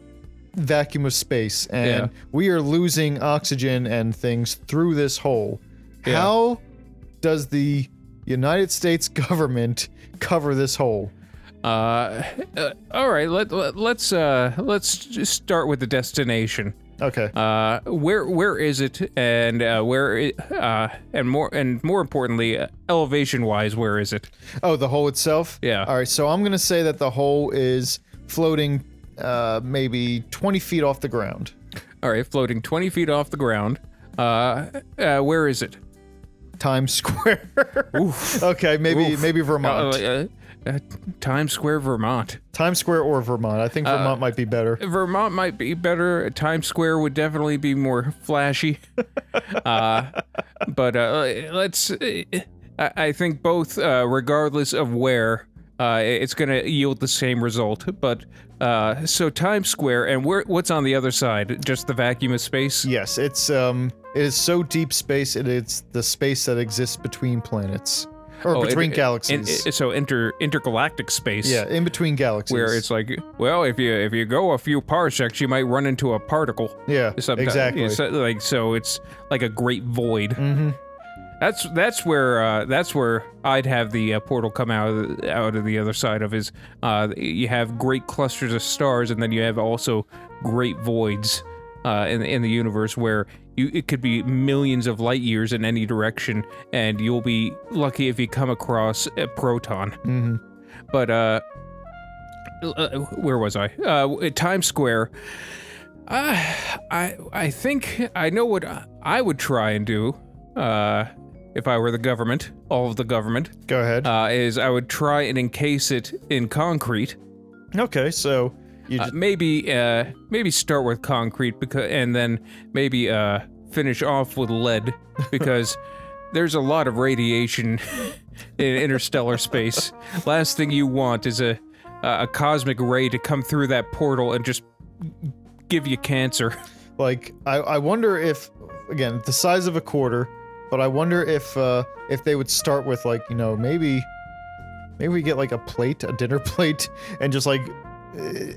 vacuum of space, and Yeah. we are losing oxygen and things through this hole. Yeah. How does the United States government cover this hole? Uh, uh, all right. Let, let let's uh let's just start with the destination. Okay. Uh, where where is it, and uh, where uh, and more and more importantly, uh, elevation wise, where is it? Oh, the hole itself? Yeah. All right, so I'm going to say that the hole is floating uh, maybe 20 feet off the ground. All right, floating twenty feet off the ground. Uh, uh where is it? Times Square. okay, maybe Oof. maybe Uh, Vermont. uh, uh, Times Square, Vermont. Times Square or Vermont. I think Vermont might be better. Vermont might be better. Times Square would definitely be more flashy. uh, but uh, let's. I I think both, uh, regardless of where, uh, it's going to yield the same result. But uh, so Times Square, and where, what's on the other side? Just the vacuum of space? Yes, it's um, it is so deep space. It is the space that exists between planets or Oh, between it- galaxies. in- so inter intergalactic space. yeah, in between galaxies. Where it's like, well, if you if you go a few parsecs, you might run into a particle. yeah, Sometimes. exactly. So, like so, it's like a great void. hmm That's that's where uh, that's where I'd have the uh, portal come out of the, out of the other side of is uh, you have great clusters of stars and then you have also great voids uh, in in the universe where you it could be millions of light years in any direction and you'll be lucky if you come across a proton. hmm But uh, uh where was I? Uh, Times Square. Uh, I I think I know what I would try and do. Uh, if I were the government, all of the government, Go ahead. uh, is I would try and encase it in concrete. okay, so you Uh, maybe uh, maybe start with concrete because, and then maybe uh, finish off with lead because there's a lot of radiation in interstellar space. Last thing you want is a a cosmic ray to come through that portal and just give you cancer. like I, I wonder if again the size of a quarter, but I wonder if uh if they would start with like you know maybe maybe we get like a plate, a dinner plate, and just like uh,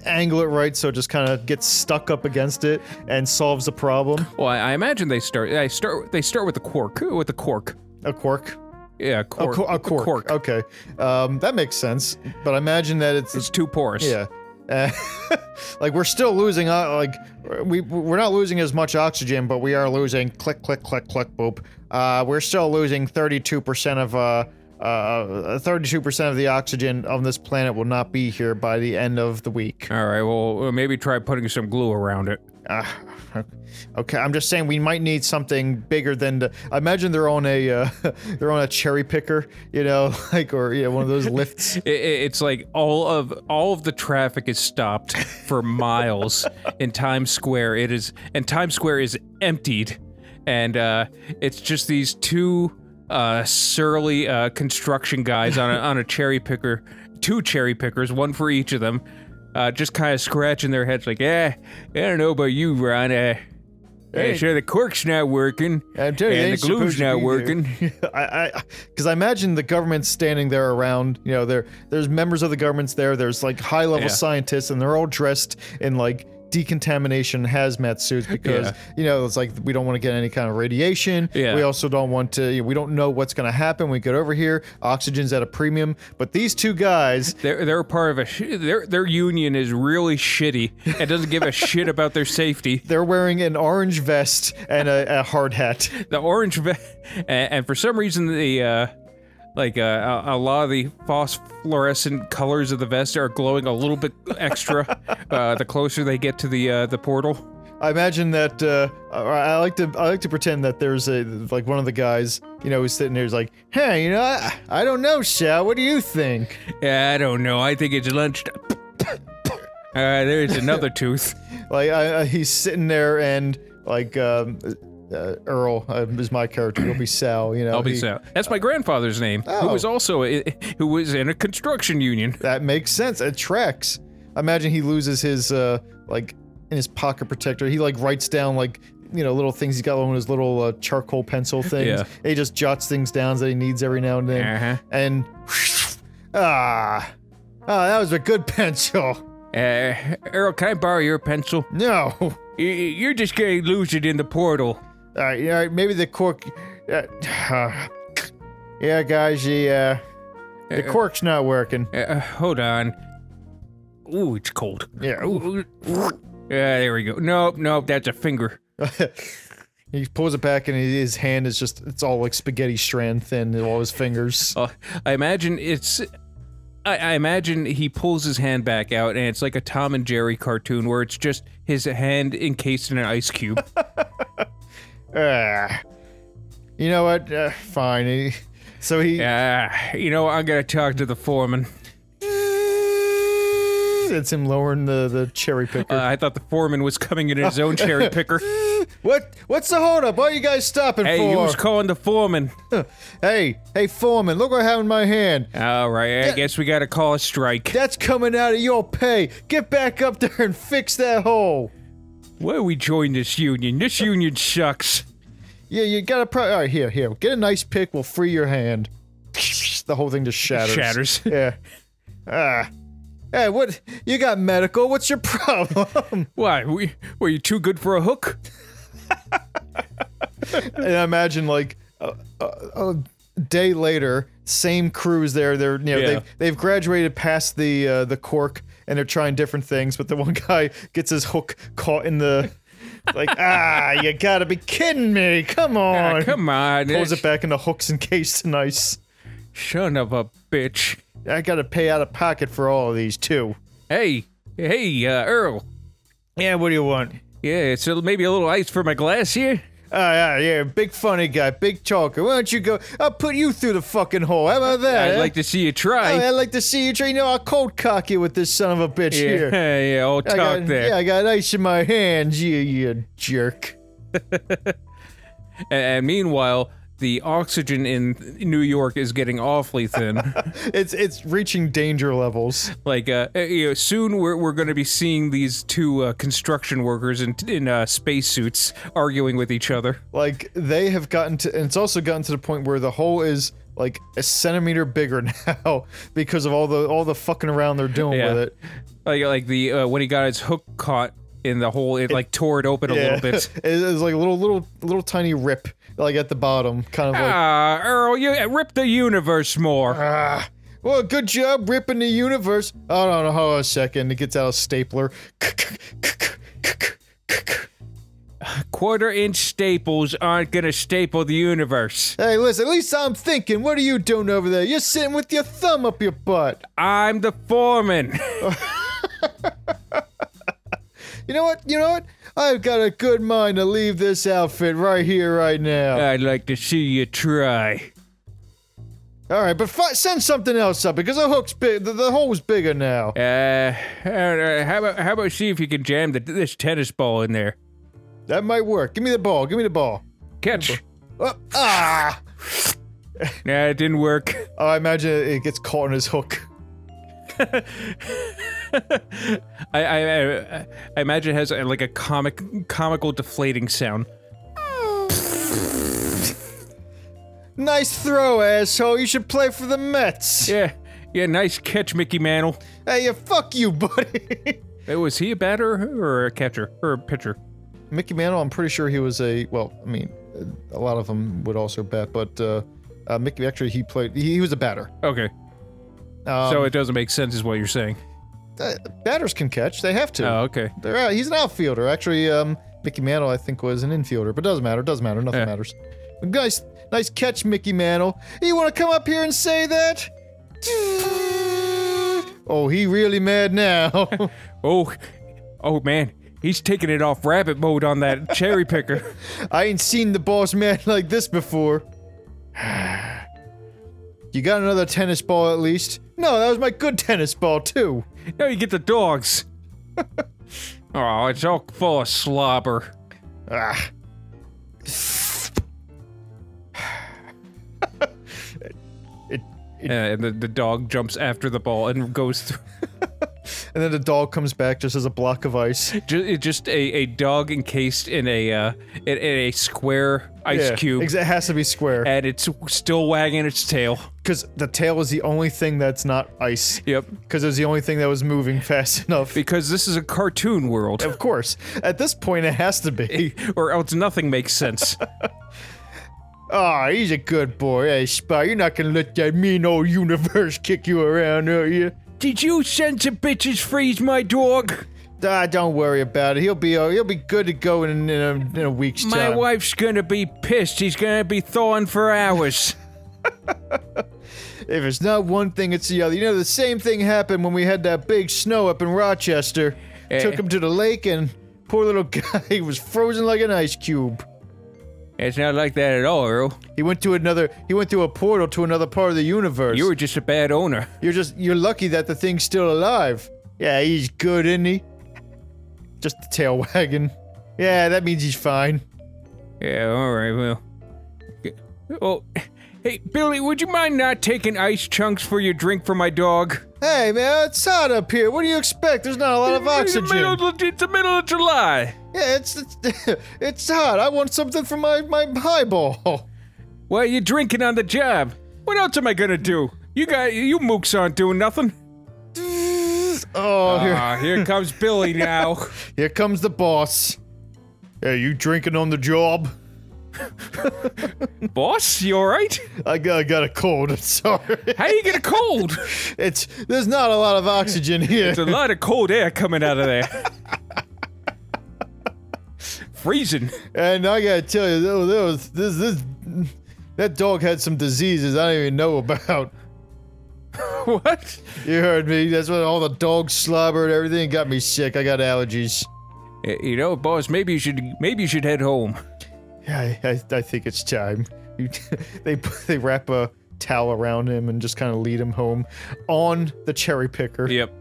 angle it right so it just kind of gets stuck up against it and solves the problem. Well, I, I imagine they start. I start. They start with the cork. With the cork. A cork. Yeah, A, cork. co- a cork. Okay, um, that makes sense. But I imagine that it's It's too porous. Yeah. Uh, like we're still losing uh, like we we're not losing as much oxygen but we are losing click click click click boop uh we're still losing 32% of uh uh 32% of the oxygen on this planet will not be here by the end of the week All right. Well, maybe try putting some glue around it. uh, okay i'm just saying we might need something bigger than the i imagine they're on a uh, they're on a cherry picker you know like or yeah one of those lifts it- it's like all of all of the traffic is stopped for miles in Times Square. It is, and Times Square is emptied, and uh, it's just these two uh, surly uh, construction guys on a, on a cherry picker, two cherry pickers, one for each of them, uh, just kind of scratching their heads like, "Eh, I don't know about you, Ron. Uh, Hey. hey, sure the cork's not working, I'm telling you, and the glue's not working." I, I, because I imagine the government's standing there around. You know, there, there's members of the governments there. There's like high level Yeah. scientists, and they're all dressed in like decontamination hazmat suits because Yeah. you know it's like we don't want to get any kind of radiation. Yeah. We also don't want to. You know, we don't know what's going to happen when we get over here. Oxygen's at a premium, but these two guys. They're they're part of a sh- their their union is really shitty and doesn't give a shit about their safety. They're wearing an orange vest and a, a hard hat. The orange ve- and, and for some reason the uh like uh, a, a lot of the phosphorescent colors of the vest are glowing a little bit extra uh, the closer they get to the uh, the portal. I imagine that uh, I like to I like to pretend that there's a like one of the guys you know who's sitting there is like, hey, you know, I, I don't know, Sal. What do you think? Yeah, I don't know. I think it's lunchtime. Uh, there's another tooth. Like I, I, he's sitting there and like um, uh, Earl uh, is my character. He'll be Sal. You know, I'll be he- Sal. That's my grandfather's name, who Oh. was also a, who was in a construction union. That makes sense. It tracks. I imagine he loses his uh like in his pocket protector. He like writes down like you know little things. He's got one of his little uh, charcoal pencil things. Yeah. He just jots things down that he needs every now and then. Uh-huh. And ah, ah, that was a good pencil. Uh, Earl, can I borrow your pencil? No. You're just gonna lose it in the portal. All right, right. Maybe the cork. Uh, yeah, guys, the uh, the cork's not working. Uh, hold on. Ooh, it's cold. Yeah. Ooh. Yeah, there we go. Nope, nope, that's a finger. He pulls it back, and his hand is just—it's all like spaghetti strand thin. All his fingers. Uh, I imagine it's. I, I imagine he pulls his hand back out, and it's like a Tom and Jerry cartoon where it's just his hand encased in an ice cube. Ah. You know what? Uh, fine. He, so he. Ah, you know, I'm gonna talk to the foreman. It's him lowering the the cherry picker. Uh, I thought the foreman was coming in his own cherry picker. What? What's the holdup? What are you guys stopping Hey, for? was calling the foreman. hey, hey, foreman, look what I have in my hand. All right, I guess we gotta call a strike. That's coming out of your pay. Get back up there and fix that hole. Why we join this union? This union sucks. Yeah, you gotta. Pro- All right, here, here. Get a nice pick. We'll free your hand. The whole thing just shatters. Shatters. Yeah. Ah. Hey, what? You got medical? What's your problem? Why? We, were you too good for a hook? and I imagine like a, a, a day later, same crews there. They're you know Yeah. they've they've graduated past the uh, the cork and they're trying different things, but the one guy gets his hook caught in the. Like ah, you gotta be kidding me! Come on, Ah, come on. pulls it back into hooks encased in ice. Son of a bitch. I gotta pay out of pocket for all of these too. Hey, hey, uh, Earl. Yeah, what do you want? Yeah, it's a, maybe a little ice for my glass here. Ah, yeah, yeah, big funny guy, big talker. Why don't you go? I'll put you through the fucking hole. How about that? I'd eh? like to see you Oh, try. I'd like to see you try. You know, I'll cold cock you with this son of a bitch yeah, here. yeah, I'll I talk got, there. Yeah, I got ice in my hands. You, you jerk. And, and meanwhile, the oxygen in New York is getting awfully thin. It's it's reaching danger levels. like, uh, uh, you know, soon we're, we're going to be seeing these two uh, construction workers in in uh, spacesuits arguing with each other. Like they have gotten to, and it's also gotten to the point where the hole is like a centimeter bigger now because of all the all the fucking around they're doing Yeah. with it. Like, like the uh, when he got his hook caught in the hole, it like tore it open a little bit. it was like a little little little tiny rip like at the bottom, kind of like. Ah, Earl, you rip the universe more. Ah, well, good job ripping the universe. Oh, no, no, hold on a second. It gets out a stapler. Quarter inch staples aren't gonna staple the universe. Hey, listen, at least I'm thinking. What are you doing over there? You're sitting with your thumb up your butt. I'm the foreman. You know what? You know what? I've got a good mind to leave this outfit right here, right now. I'd like to see you try. All right, but fi- send something else up because the hook's big. The, the hole's bigger now. Uh, uh, how about how about see if you can jam the, this tennis ball in there? That might work. Give me the ball. Give me the ball. Catch. Oh, ah! Nah, it didn't work. Oh, I imagine it gets caught in his hook. I, I I imagine it has uh, like a comic comical deflating sound. Nice throw, asshole. You should play for the Mets. Yeah, yeah, nice catch, Mickey Mantle. Hey, yeah, fuck you, buddy. Was he a batter or a catcher or a pitcher? Mickey Mantle, I'm pretty sure he was a. Well, I mean, a lot of them would also bat, but uh, uh, Mickey actually he played. He, he was a batter. Okay, Um, so it doesn't make sense, is what you're saying. Uh, batters can catch. They have to. Oh, okay. They're out. He's an outfielder. Actually, um, Mickey Mantle, I think, was an infielder, but doesn't matter. Doesn't matter. Nothing Yeah. matters. Nice, nice catch, Mickey Mantle. You want to come up here and say that? Oh, he really mad now. Oh, oh man, he's taking it off rabbit mode on that cherry picker. I ain't seen the boss mad like this before. You got another tennis ball at least? No, that was my good tennis ball too. Now you get the dogs. oh, it's all full of slobber. Ah. it, it, and the, the dog jumps after the ball and goes through. and then the dog comes back just as a block of ice. Just, just a, a dog encased in a uh, in, in a square ice Yeah, cube, ex- It has to be square and it's still wagging its tail. because the tail is the only thing that's not ice. Yep. Because it was the only thing that was moving fast enough. Because this is a cartoon world, Of course, at this point it has to be. or else nothing makes sense. Ah, he's a good boy. Hey, Spy, you're not gonna let that mean old universe kick you around, are you? Did you sons of bitches freeze my dog? Ah, don't worry about it. He'll be uh, he'll be good to go in, in, a, in a week's My time. My wife's gonna be pissed. He's gonna be thawing for hours. If it's not one thing, it's the other. You know, the same thing happened when we had that big snow up in Rochester. Eh. Took him to the lake, and poor little guy was frozen like an ice cube. It's not like that at all, Earl. He went to another. He went through a portal to another part of the universe. You were just a bad owner. You're just. You're lucky that the thing's still alive. Yeah, he's good, isn't he? Just the tail wagging. Yeah, that means he's fine. Yeah, all right, well. Oh, hey, Billy, would you mind not taking ice chunks for your drink for my dog? Hey, man, it's hot up here. What do you expect? There's not a lot of oxygen. It's the middle, it's the middle of July. Yeah, it's it's, it's hot. I want something for my my highball. Why are you drinking on the job? What else am I gonna do? You got you mooks aren't doing nothing. Oh, here, Ah, here comes Billy now. here comes the boss. Hey, you drinking on the job? Boss, you alright? I got, I got a cold. I'm sorry. How you get a cold? It's there's not a lot of oxygen here. There's a lot of cold air coming out of there. Freezing. And I gotta tell you, there was, there was this this that dog had some diseases I don't even know about. What? You heard me. That's what all the dog slobber and everything got me sick. I got allergies. Eh, You know, boss, maybe you should maybe you should head home. Yeah, I, I, I think it's time. They they wrap a towel around him and just kind of lead him home on the cherry picker. Yep.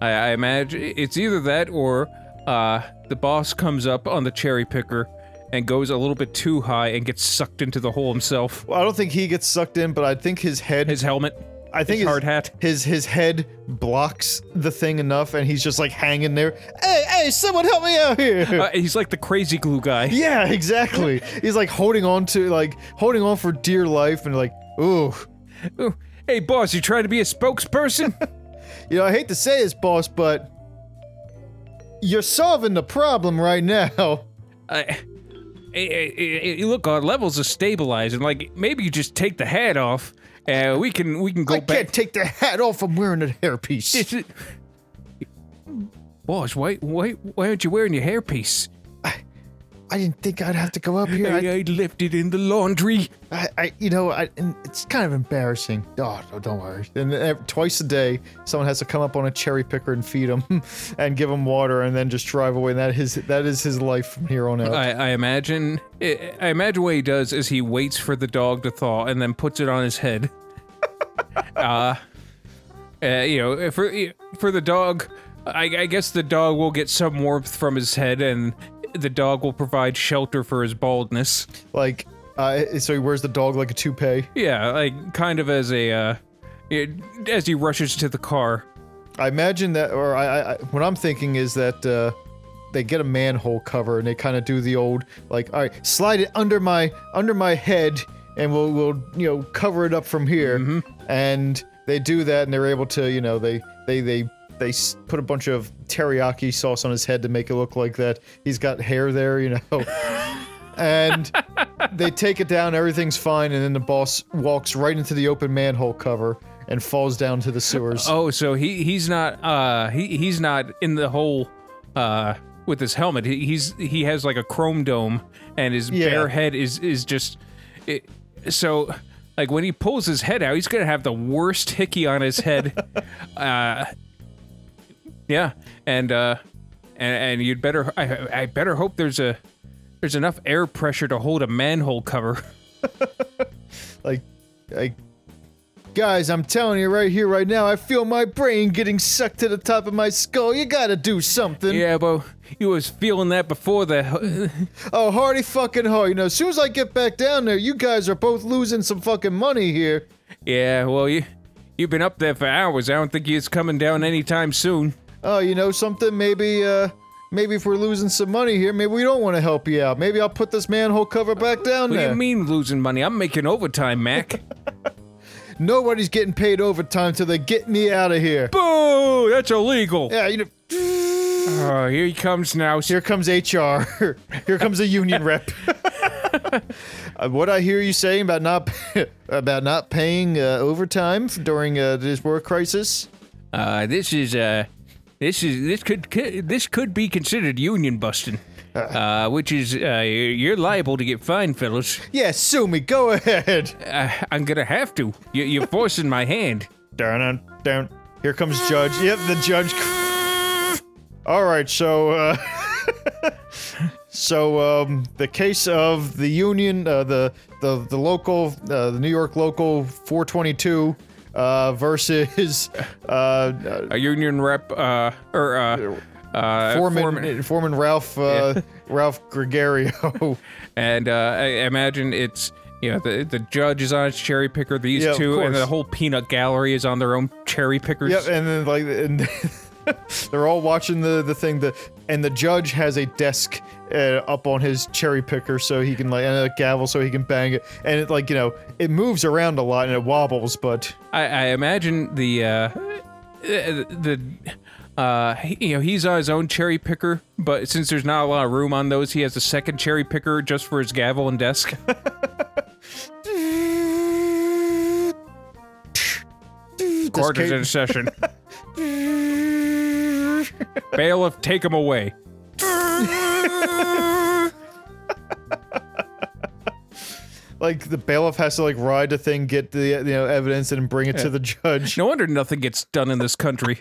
I, I imagine it's either that or uh, the boss comes up on the cherry picker and goes a little bit too high and gets sucked into the hole himself. Well, I don't think he gets sucked in, but I think his head. His helmet, I think his hard hat. His his head blocks the thing enough, and he's just like hanging there. Hey, hey, someone help me out here! Uh, he's like the crazy glue guy. yeah, exactly. he's like holding on to like holding on for dear life, and like, ooh. Ooh, Hey, boss, you trying to be a spokesperson? You know, I hate to say this, boss, but you're solving the problem right now. I, eh, eh, eh, look, our levels are stabilizing. Like maybe you just take the hat off. Uh, we can we can go I back. can't take the hat off. I'm wearing a hairpiece. Is it- Boss, why why why aren't you wearing your hairpiece? I didn't think I'd have to go up here. I, I, left it in the laundry. I, I you know, I, and it's kind of embarrassing. Oh, no, don't worry. And uh, twice a day, someone has to come up on a cherry picker and feed him, and give him water, and then just drive away. And that is that is his life from here on out. I, I imagine I I imagine what he does is he waits for the dog to thaw and then puts it on his head. uh, uh, you know, for for the dog, I, I guess the dog will get some warmth from his head, and the dog will provide shelter for his baldness. like, uh, so he wears the dog like a toupee. Yeah, like kind of as a uh, it, as he rushes to the car. I imagine that, or I, I, what I'm thinking is that uh, they get a manhole cover and they kind of do the old like, all right, slide it under my under my head, and we'll we'll you know cover it up from here. And they do that, and they're able to you know they they they they put a bunch of teriyaki sauce on his head to make it look like that he's got hair there, you know. and they take it down, everything's fine, and then the boss walks right into the open manhole cover and falls down to the sewers. Oh, so he he's not uh he he's not in the hole uh with his helmet. He, he's he has like a chrome dome and his Yeah. bare head is is just it, so like when he pulls his head out, he's gonna have the worst hickey on his head. uh, yeah, and uh, and and you'd better I I better hope there's a there's enough air pressure to hold a manhole cover. like like guys i'm telling you right here right now i feel my brain getting sucked to the top of my skull you gotta do something yeah, but you was feeling that before the oh hardy fucking ho you know as soon as i get back down there you guys are both losing some fucking money here Yeah, well, you you've been up there for hours. I don't think it's coming down anytime soon. Oh you know something maybe uh maybe if we're losing some money here maybe we don't want to help you out maybe i'll put this manhole cover back down What do you mean losing money? I'm making overtime, Mac. nobody's getting paid overtime till they get me out of here Boo! That's illegal. yeah you know Oh, here he comes now. Here comes HR. Here comes a union rep. uh, what I hear you saying about not about not paying uh, overtime during uh, this work crisis? Uh, this is uh, this is this could, could this could be considered union busting. Uh, which is uh, you're liable to get fined, fellas. Yeah, sue me. Go ahead. Uh, I'm gonna have to. You, you're forcing my hand. Down, down, down. Here comes judge. Yep, the judge. All right, so uh, so um, the case of the union, uh, the the the local, uh, the New York local 422 uh, versus uh, A union rep, uh, or uh, uh, Foreman, Foreman, Ralph uh, Ralph Gregario. and uh, I imagine it's you know the the judge is on his cherry picker, these Yeah, two, and the whole peanut gallery is on their own cherry pickers. Yep, and then like and they're all watching the the thing. The and the judge has a desk uh, up on his cherry picker so he can like and a gavel so he can bang it. And it like you know it moves around a lot and it wobbles, but I, I imagine the uh, the uh, he- you know he's on his own cherry picker, but since there's not a lot of room on those, he has a second cherry picker just for his gavel and desk. Is in session. Bailiff, take him away. like the bailiff has to like ride the thing, get the you know evidence, and bring it to the judge. No wonder nothing gets done in this country.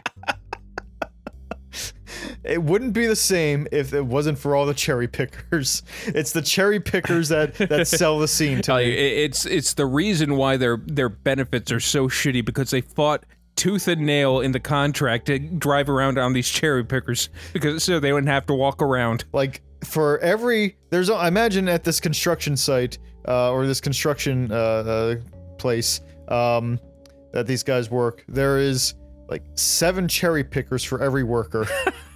It wouldn't be the same if it wasn't for all the cherry pickers. It's the cherry pickers that that sell the scene to Tell you, me. it- it's it's the reason why their their benefits are so shitty because they fought tooth and nail in the contract to drive around on these cherry pickers because so they wouldn't have to walk around. like for every there's I imagine at this construction site uh, or this construction uh, uh, place um, that these guys work, there is like seven cherry pickers for every worker.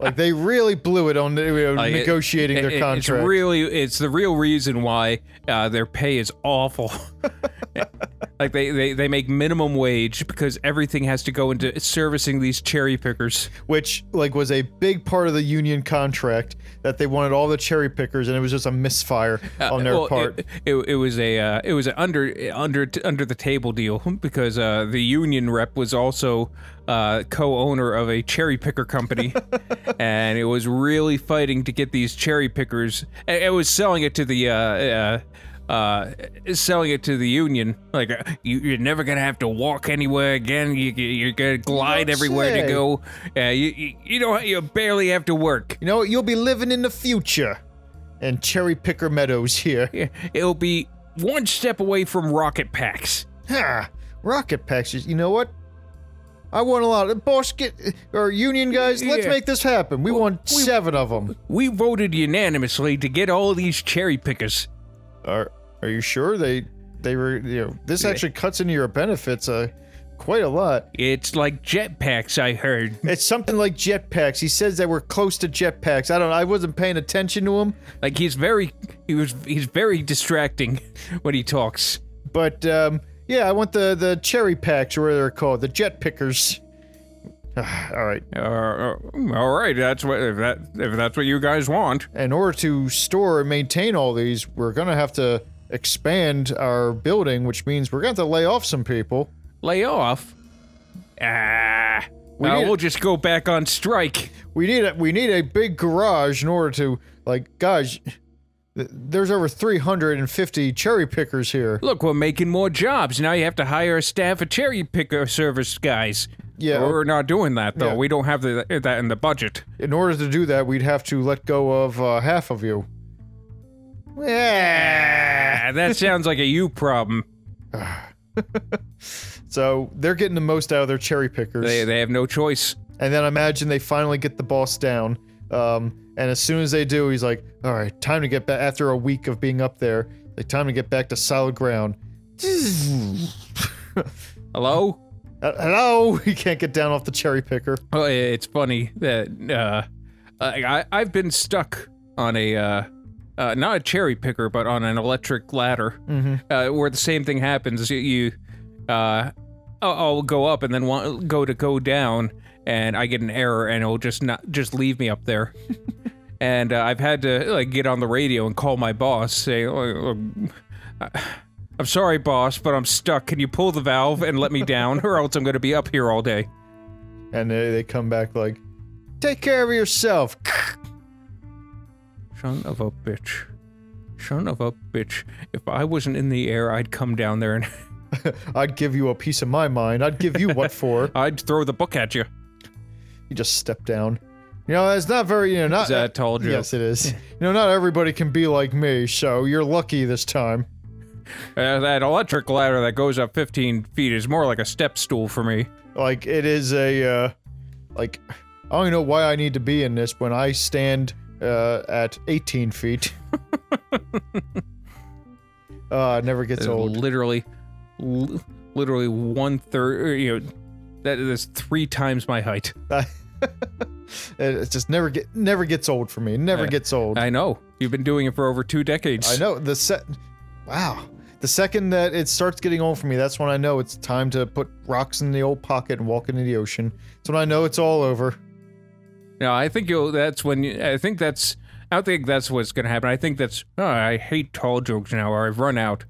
like they really blew it on you know, Like, negotiating It- their contract. It's really it's the real reason why uh, their pay is awful. like they, they they make minimum wage because everything has to go into servicing these cherry pickers. which like was a big part of the union contract that they wanted all the cherry pickers and it was just a misfire on their Uh, Well, part. It, it, it was a uh, it was an under under under the table deal because uh, the union rep was also uh, co-owner of a cherry picker company, and it was really fighting to get these cherry pickers. It, was selling it to the. Uh, uh, uh, selling it to the union, like uh, you, you're never gonna have to walk anywhere again. You, you're gonna glide everywhere say. to go. Uh, you, you, you don't. You barely have to work. you know, you'll be living in the future. And cherry picker meadows here. Yeah, It'll be one step away from rocket packs. Ha! Rocket packs. You know what? I want a lot of boss. Get or union guys. Let's Yeah. make this happen. We want seven of them. We voted unanimously to get all these cherry pickers. Are Are you sure they they were? You know, this actually cuts into your benefits. Uh, quite a lot. It's like jetpacks, I heard. It's something like jetpacks. He says that we're close to jetpacks. I don't. I wasn't paying attention to him, Like he's very, he was, he's very distracting when he talks. but um, yeah, I want the the cherry packs, or whatever they're called, the jet pickers. All right. Uh, uh, all right, that's what if that if that's what you guys want. in order to store and maintain all these, we're gonna have to expand our building, which means we're gonna have to lay off some people. Lay off. Ah, We uh, we'll just go back on strike. We need a we need a big garage in order to like, guys. Th- There's over 350 cherry pickers here. Look, we're making more jobs. Now you have to hire a staff of cherry picker service guys. Yeah. we're not doing that though. Yeah. We don't have the, that in the budget. In order to do that, we'd have to let go of uh, half of you. Yeah. Ah, that sounds like a you problem. So they're getting the most out of their cherry pickers. They they have no choice. And then imagine they finally get the boss down. Um, and as soon as they do, he's like, all right, time to get back. After a week of being up there, like, time to get back to solid ground. Hello. Uh, hello? He can't get down off the cherry picker. Oh, it's funny that uh, I I've been stuck on a uh, uh, not a cherry picker, but on an electric ladder, uh, where the same thing happens. You, you uh, I'll go up and then want, go to go down, and I get an error, and it'll just not just leave me up there. and uh, I've had to like get on the radio and call my boss, say. "Oh, oh, I'm sorry, boss, but I'm stuck. Can you pull the valve and let me down, or else I'm going to be up here all day? And they, they come back like, take care of yourself. Son of a bitch. Son of a bitch. If I wasn't in the air, I'd come down there and I'd give you a piece of my mind. I'd give you what for. I'd throw the book at you. You just step down. You know, it's not very, you know, not. Is that a tall? Yes, it is. You know, not everybody can be like me, so you're lucky this time. Uh, that electric ladder that goes up 15 feet is more like a step stool for me. Like it is a uh like I don't even know why I need to be in this when I stand uh, at 18 feet. uh, it never gets It's old. Literally, li- literally one third. You know, that is three times my height. It just never get never gets old for me. Never Uh, gets old. I know. You've been doing it for over two decades. I know the set. Wow. The second that it starts getting old for me, that's when I know it's time to put rocks in the old pocket and walk into the ocean. That's when I know it's all over. No, I think you'll. That's when. You, I think that's. I don't think that's what's gonna happen. I think that's. Oh, I hate tall jokes now, or I've run out.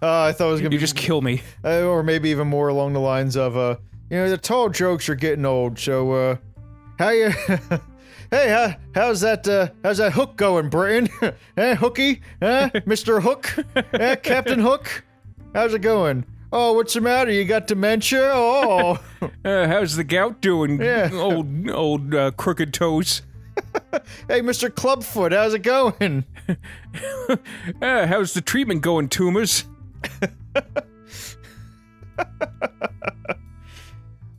Uh, I thought it was gonna You be just kill me. uh, or maybe even more along the lines of, uh, you know, the tall jokes are getting old. So, uh, how you? hey, how, how's that? Uh, how's that hook going, Britton? eh, Hooky? Eh, Mister Hook? Eh, Captain Hook? How's it going? Oh, what's the matter? You got dementia? Oh, Uh, how's the gout doing? Yeah. Old, old uh, crooked toes. hey, Mister Clubfoot, how's it going? Uh, how's the treatment going, tumors?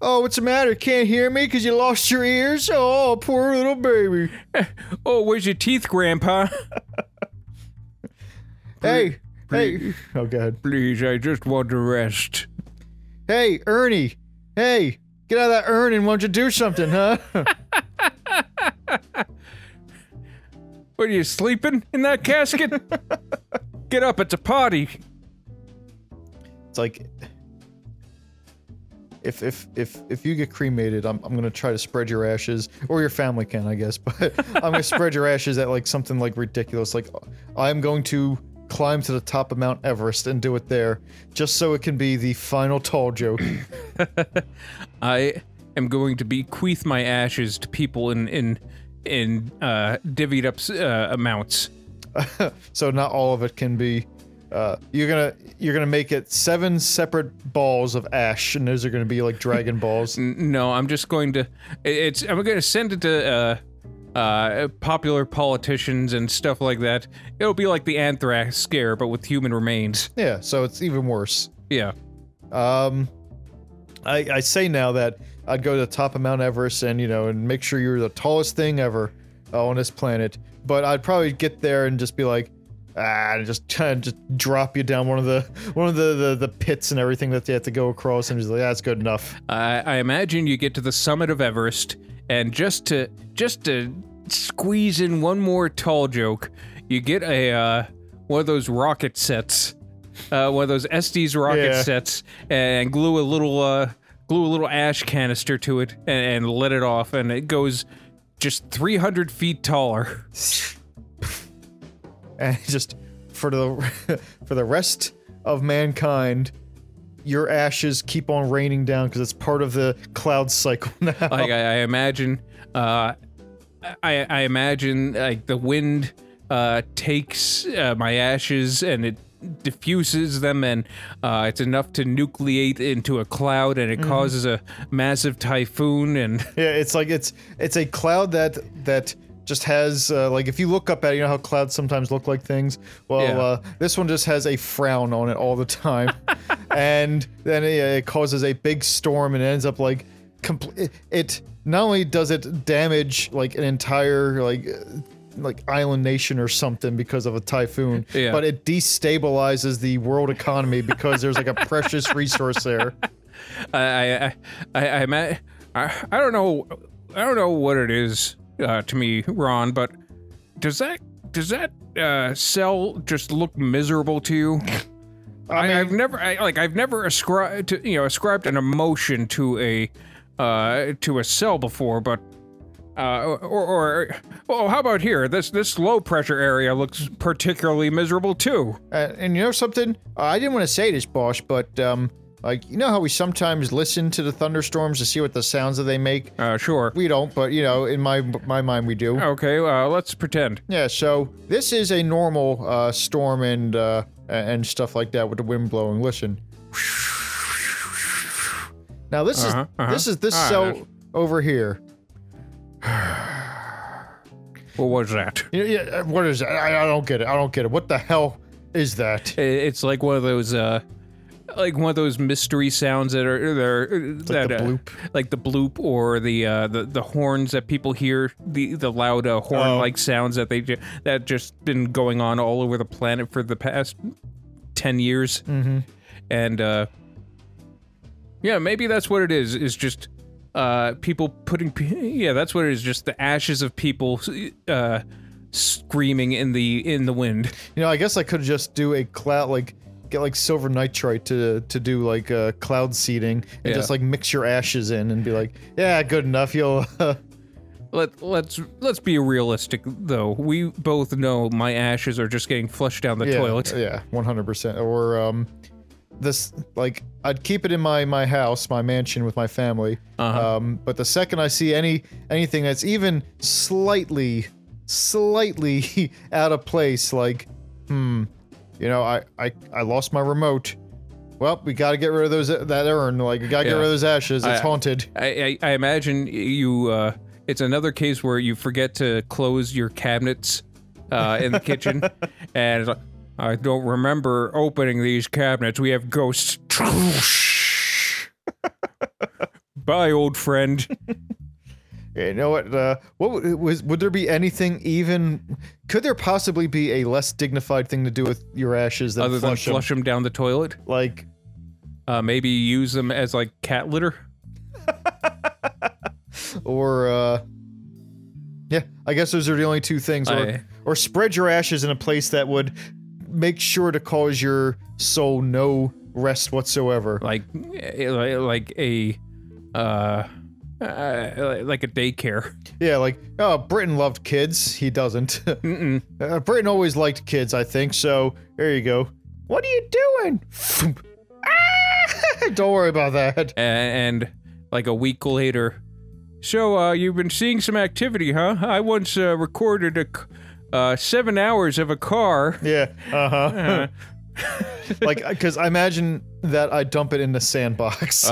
Oh, what's the matter? Can't hear me because you lost your ears? Oh, poor little baby. Oh, where's your teeth, Grandpa? Hey, hey. Oh, God. Please, I just want to rest. Hey, Ernie. Hey, get out of that urn and why don't you do something, huh? What are you sleeping in that casket? Get up, it's a party. It's like if if if if you get cremated, I'm I'm gonna try to spread your ashes, or your family can, I guess, but I'm gonna spread your ashes at like something like ridiculous. Like I'm going to climb to the top of Mount Everest and do it there, just so it can be the final tall joke. I am going to bequeath my ashes to people in in in uh, divvied up uh, amounts. so not all of it can be. Uh, you're gonna you're gonna make it seven separate balls of ash, and those are gonna be like Dragon Balls. N- No, I'm just going to. It's I'm to send it to uh, uh, popular politicians and stuff like that. It'll be like the anthrax scare, but with human remains. Yeah, so it's even worse. Yeah. Um, I, I say now that I'd go to the top of Mount Everest and you know and make sure you're the tallest thing ever uh, on this planet. But I'd probably get there and just be like, ah, and just try and just drop you down one of the one of the, the the pits and everything that they have to go across, and just like that's good enough. I, I imagine you get to the summit of Everest, and just to just to squeeze in one more tall joke, you get a uh, one of those rocket sets, uh, one of those Estes rocket Yeah. sets, and glue a little uh, glue a little ash canister to it, and, and let it off, and it goes just 300 feet taller. and just for the for the rest of mankind your ashes keep on raining down because it's part of the cloud cycle now. Like I, I imagine uh I, I imagine like the wind uh takes uh, my ashes and it diffuses them and uh it's enough to nucleate into a cloud and it causes a massive typhoon and yeah it's like it's it's a cloud that that just has uh, like if you look up at it you know how clouds sometimes look like things well Yeah. uh, this one just has a frown on it all the time and then it, it causes a big storm and it ends up like compl- it, not only does it damage like an entire like uh, like island nation or something because of a typhoon Yeah. but it destabilizes the world economy because there's like a precious resource there I I I I, I, I, I don't know I don't know what it is uh, to me, Ron, but does that does that uh, cell just look miserable to you? I, mean- I've never I, like I've never ascribed to you know ascribed an emotion to a uh, to a cell before, but uh, or, or well, how about here? This this low pressure area looks particularly miserable too. Uh, and you know something? Uh, I didn't want to say this, Bosch, but um, like you know how we sometimes listen to the thunderstorms to see what the sounds that they make. Uh, sure. We don't, but you know, in my my mind, we do. Okay, uh, let's pretend. Yeah. So this is a normal uh, storm and uh, and stuff like that with the wind blowing. Listen. Now this Uh-huh, is uh-huh. this is this Ah, cell that's- over here. What was that? Yeah, yeah, uh, what is that? I, I don't get it. I don't get it. What the hell is that? It's like one of those uh, like one of those mystery sounds that are that that the uh, bloop. like the bloop or the uh, the the horns that people hear the the loud uh, horn like sounds that they ju- that just been going on all over the planet for the past ten years. Mm-hmm. And uh, yeah, maybe that's what it is. Is just uh, people putting yeah, that's what it is. Just the ashes of people uh, screaming in the in the wind. You know, I guess I could just do a cloud like get like silver nitrite to to do like uh, cloud seeding and Yeah. just like mix your ashes in and be like, yeah, good enough. You'll Let let's let's be realistic though. We both know my ashes are just getting flushed down the yeah, toilet. Yeah, one hundred percent. Or um, this like I'd keep it in my my house, my mansion with my family. Uh-huh. Um, but the second I see any anything that's even slightly slightly out of place, like hmm, you know, I I I lost my remote. Well, we got to get rid of those that urn. Like, we got to get Yeah. rid of those ashes. It's I- haunted. I, I, I imagine you. Uh, it's another case where you forget to close your cabinets uh, in the kitchen, and it's like, I don't remember opening these cabinets. We have ghosts. Bye, old friend. You know what? Uh, what would- was? Would there be anything even? Could there possibly be a less dignified thing to do with your ashes than Other than flush 'em? flush them down the toilet, Like, uh, maybe use them as like cat litter. or uh, yeah, I guess those are the only two things. Or, I- or spread your ashes in a place that would make sure to cause your soul no rest whatsoever. like eh, like a uh, uh like a daycare. Yeah, like oh, Britton loved kids. He doesn't. Uh, Britton always liked kids, I think. So there you go. What are you doing? Ah! Don't worry about that. A- and like a week later so uh you've been seeing some activity huh i once uh, recorded a c- uh seven hours of a car Yeah. Uh huh. like, because I imagine that I dump it in the sandbox.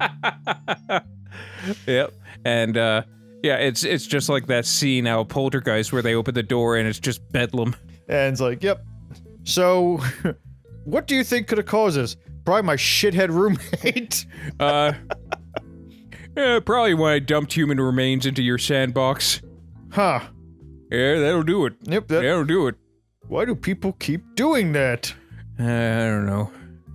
yep and uh yeah it's it's just like that scene out of poltergeist where they open the door and it's just bedlam and it's like, yep. So, what do you think could have caused this? Probably my shithead roommate. uh yeah, probably when i dumped human remains into your sandbox huh. yeah that'll do it Yep. That, that'll do it Why do people keep doing that? Uh, I don't know.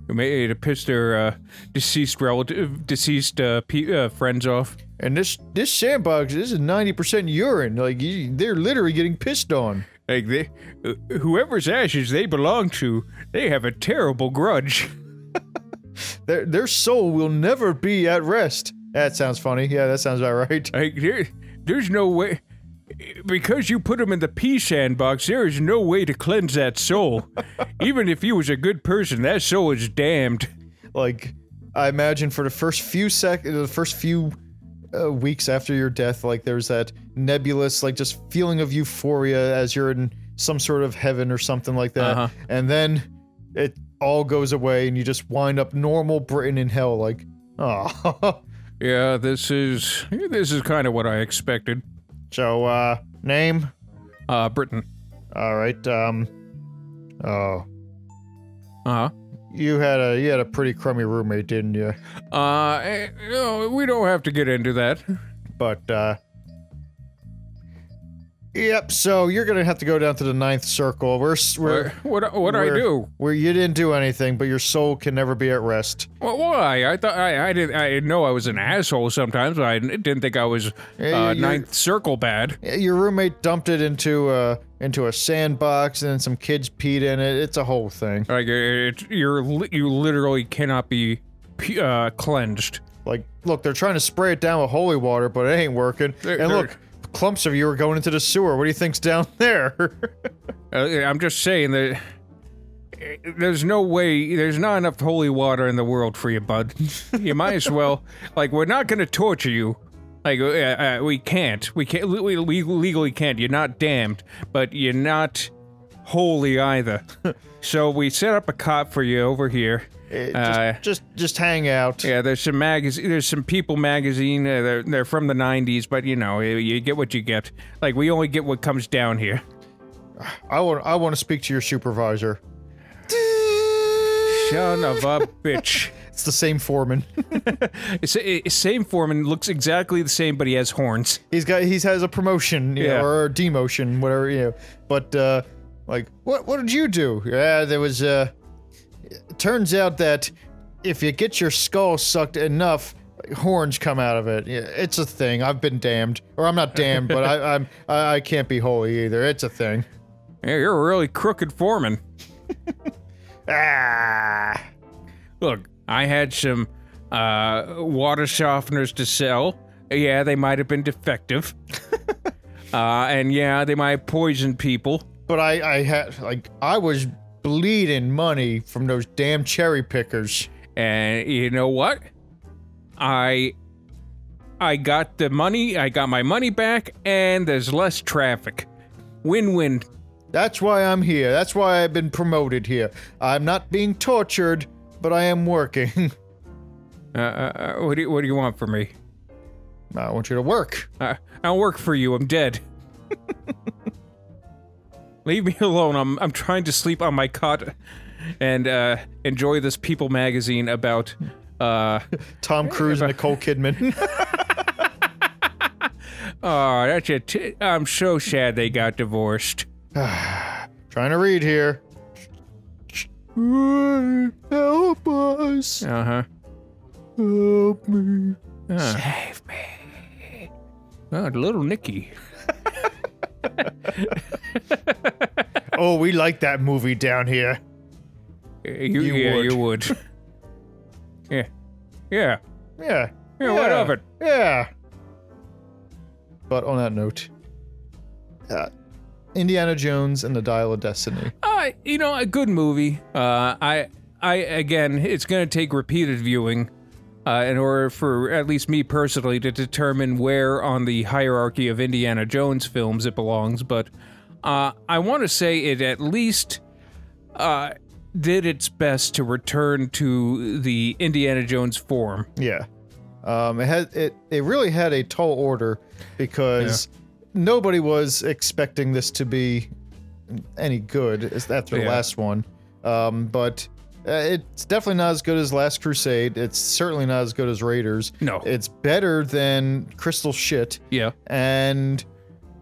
Maybe to piss their uh, deceased relative, deceased uh, pe- uh, friends off. And this this sandbox, this is ninety percent urine. Like you, they're literally getting pissed on. Like they, uh, whoever's ashes they belong to, they have a terrible grudge. Their their soul will never be at rest. That sounds funny. Yeah, that sounds about right. Like there, there's no way. Because you put him in the pea sandbox, there is no way to cleanse that soul. Even if he was a good person, that soul is damned. Like I imagine for the first few sec, the first few uh, weeks after your death, like there's that nebulous, like just feeling of euphoria as you're in some sort of heaven or something like that, Uh-huh. and then it all goes away and you just wind up normal Britton in hell. Like, oh. Yeah, this is this is kind of what I expected. So uh, name. Uh, Britton. All right. Um. Oh, Uh huh. you had a you had a pretty crummy roommate, didn't you? Uh, eh, no, we don't have to get into that. But uh. Yep. So you're gonna have to go down to the ninth circle. We're we're What what I do? Where you didn't do anything, but your soul can never be at rest. Well, why? I thought I I didn't I know I was an asshole sometimes. But I didn't think I was Yeah, uh, you- ninth circle bad. Your roommate dumped it into a into a sandbox, and then some kids peed in it. It's a whole thing. Like it, you're you literally cannot be uh, cleansed. Like, look, they're trying to spray it down with holy water, but it ain't working. And look, clumps of you are going into the sewer. What do you think's down there? Uh, I'm just saying that. eh, There's no way. There's not enough holy water in the world for you, bud. You might as well. Like, we're not going to torture you. Like, uh, uh, we can't. We can't. We, we legally can't. You're not damned, but you're not holy either. so we set up a cot for you over here. Eh, just, Uh, just, just hang out. Yeah, there's some magazine. There's some People magazine. Uh, they're they're from the '90s, but you know, you, you get what you get. Like we only get what comes down here. I want, I want to speak to your supervisor. Son of a bitch. It's the same foreman. It's, it's same foreman looks exactly the same, but he has horns. He's got he's has a promotion, you Yeah. know, or a demotion, whatever, you know. But uh like what what did you do? Yeah, there was uh it turns out that if you get your skull sucked enough, horns come out of it. It's a thing. I've been damned. Or I'm not damned, but I I'm I, I can't be holy either. It's a thing. Yeah, you're a really crooked foreman. Ah. Look, I had some uh, water softeners to sell. Yeah, they might have been defective. uh, and yeah, they might have poisoned people. But I I had like I was bleeding money from those damn cherry pickers. And you know what? I I got the money, I got my money back, and there's less traffic. Win-win. That's why I'm here. That's why I've been promoted here. I'm not being tortured, but I am working. Uh, uh, uh, what do you, what do you want from me? I want you to work. Uh, I'll work for you. I'm dead. Leave me alone. I'm I'm trying to sleep on my cot and uh, enjoy this People magazine about uh Tom Cruise and Nicole Kidman. oh that's it. I'm so sad they got divorced. Trying to read here. Help us. Uh-huh. Help me. Save me. Oh, little Nicky. Oh, we like that movie down here. Uh, You, You yeah, would. you would. yeah. Yeah. Yeah. Yeah, what of it? Yeah. But on that note, uh, Indiana Jones and the Dial of Destiny. Uh, you know, a good movie. Uh, I, I again, it's gonna take repeated viewing, uh, in order for at least me personally to determine where on the hierarchy of Indiana Jones films it belongs. But, uh, I want to say it at least, uh, did its best to return to the Indiana Jones form. Yeah. Um, it had it. It really had a tall order because nobody was expecting this to be any good after the Yeah. last one. Um, but it's definitely not as good as Last Crusade. It's certainly not as good as Raiders. No. It's better than Crystal Shit. Yeah. And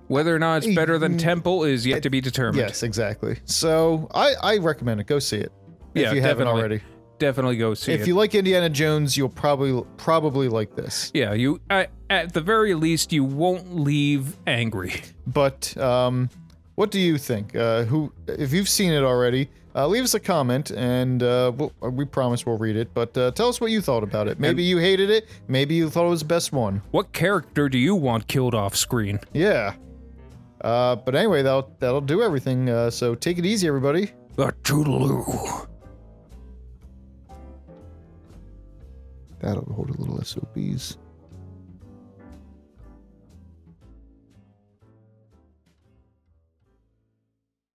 Whether or not it's better than Temple is yet to be determined. yes, exactly. So I I recommend it. Go see it if Yeah, you haven't definitely. already. Definitely go see If it. If you like Indiana Jones, you'll probably probably like this. yeah, you at, at the very least you won't leave angry. But um, what do you think? Uh, who, if you've seen it already, uh, leave us a comment, and uh, we'll, we promise we'll read it. But uh, tell us what you thought about it. Maybe you hated it. Maybe you thought it was the best one. What character do you want killed off screen? Yeah. Uh, but anyway, that'll that'll do everything. Uh, so take it easy, everybody. The Toodaloo. That'll hold a little SOBs.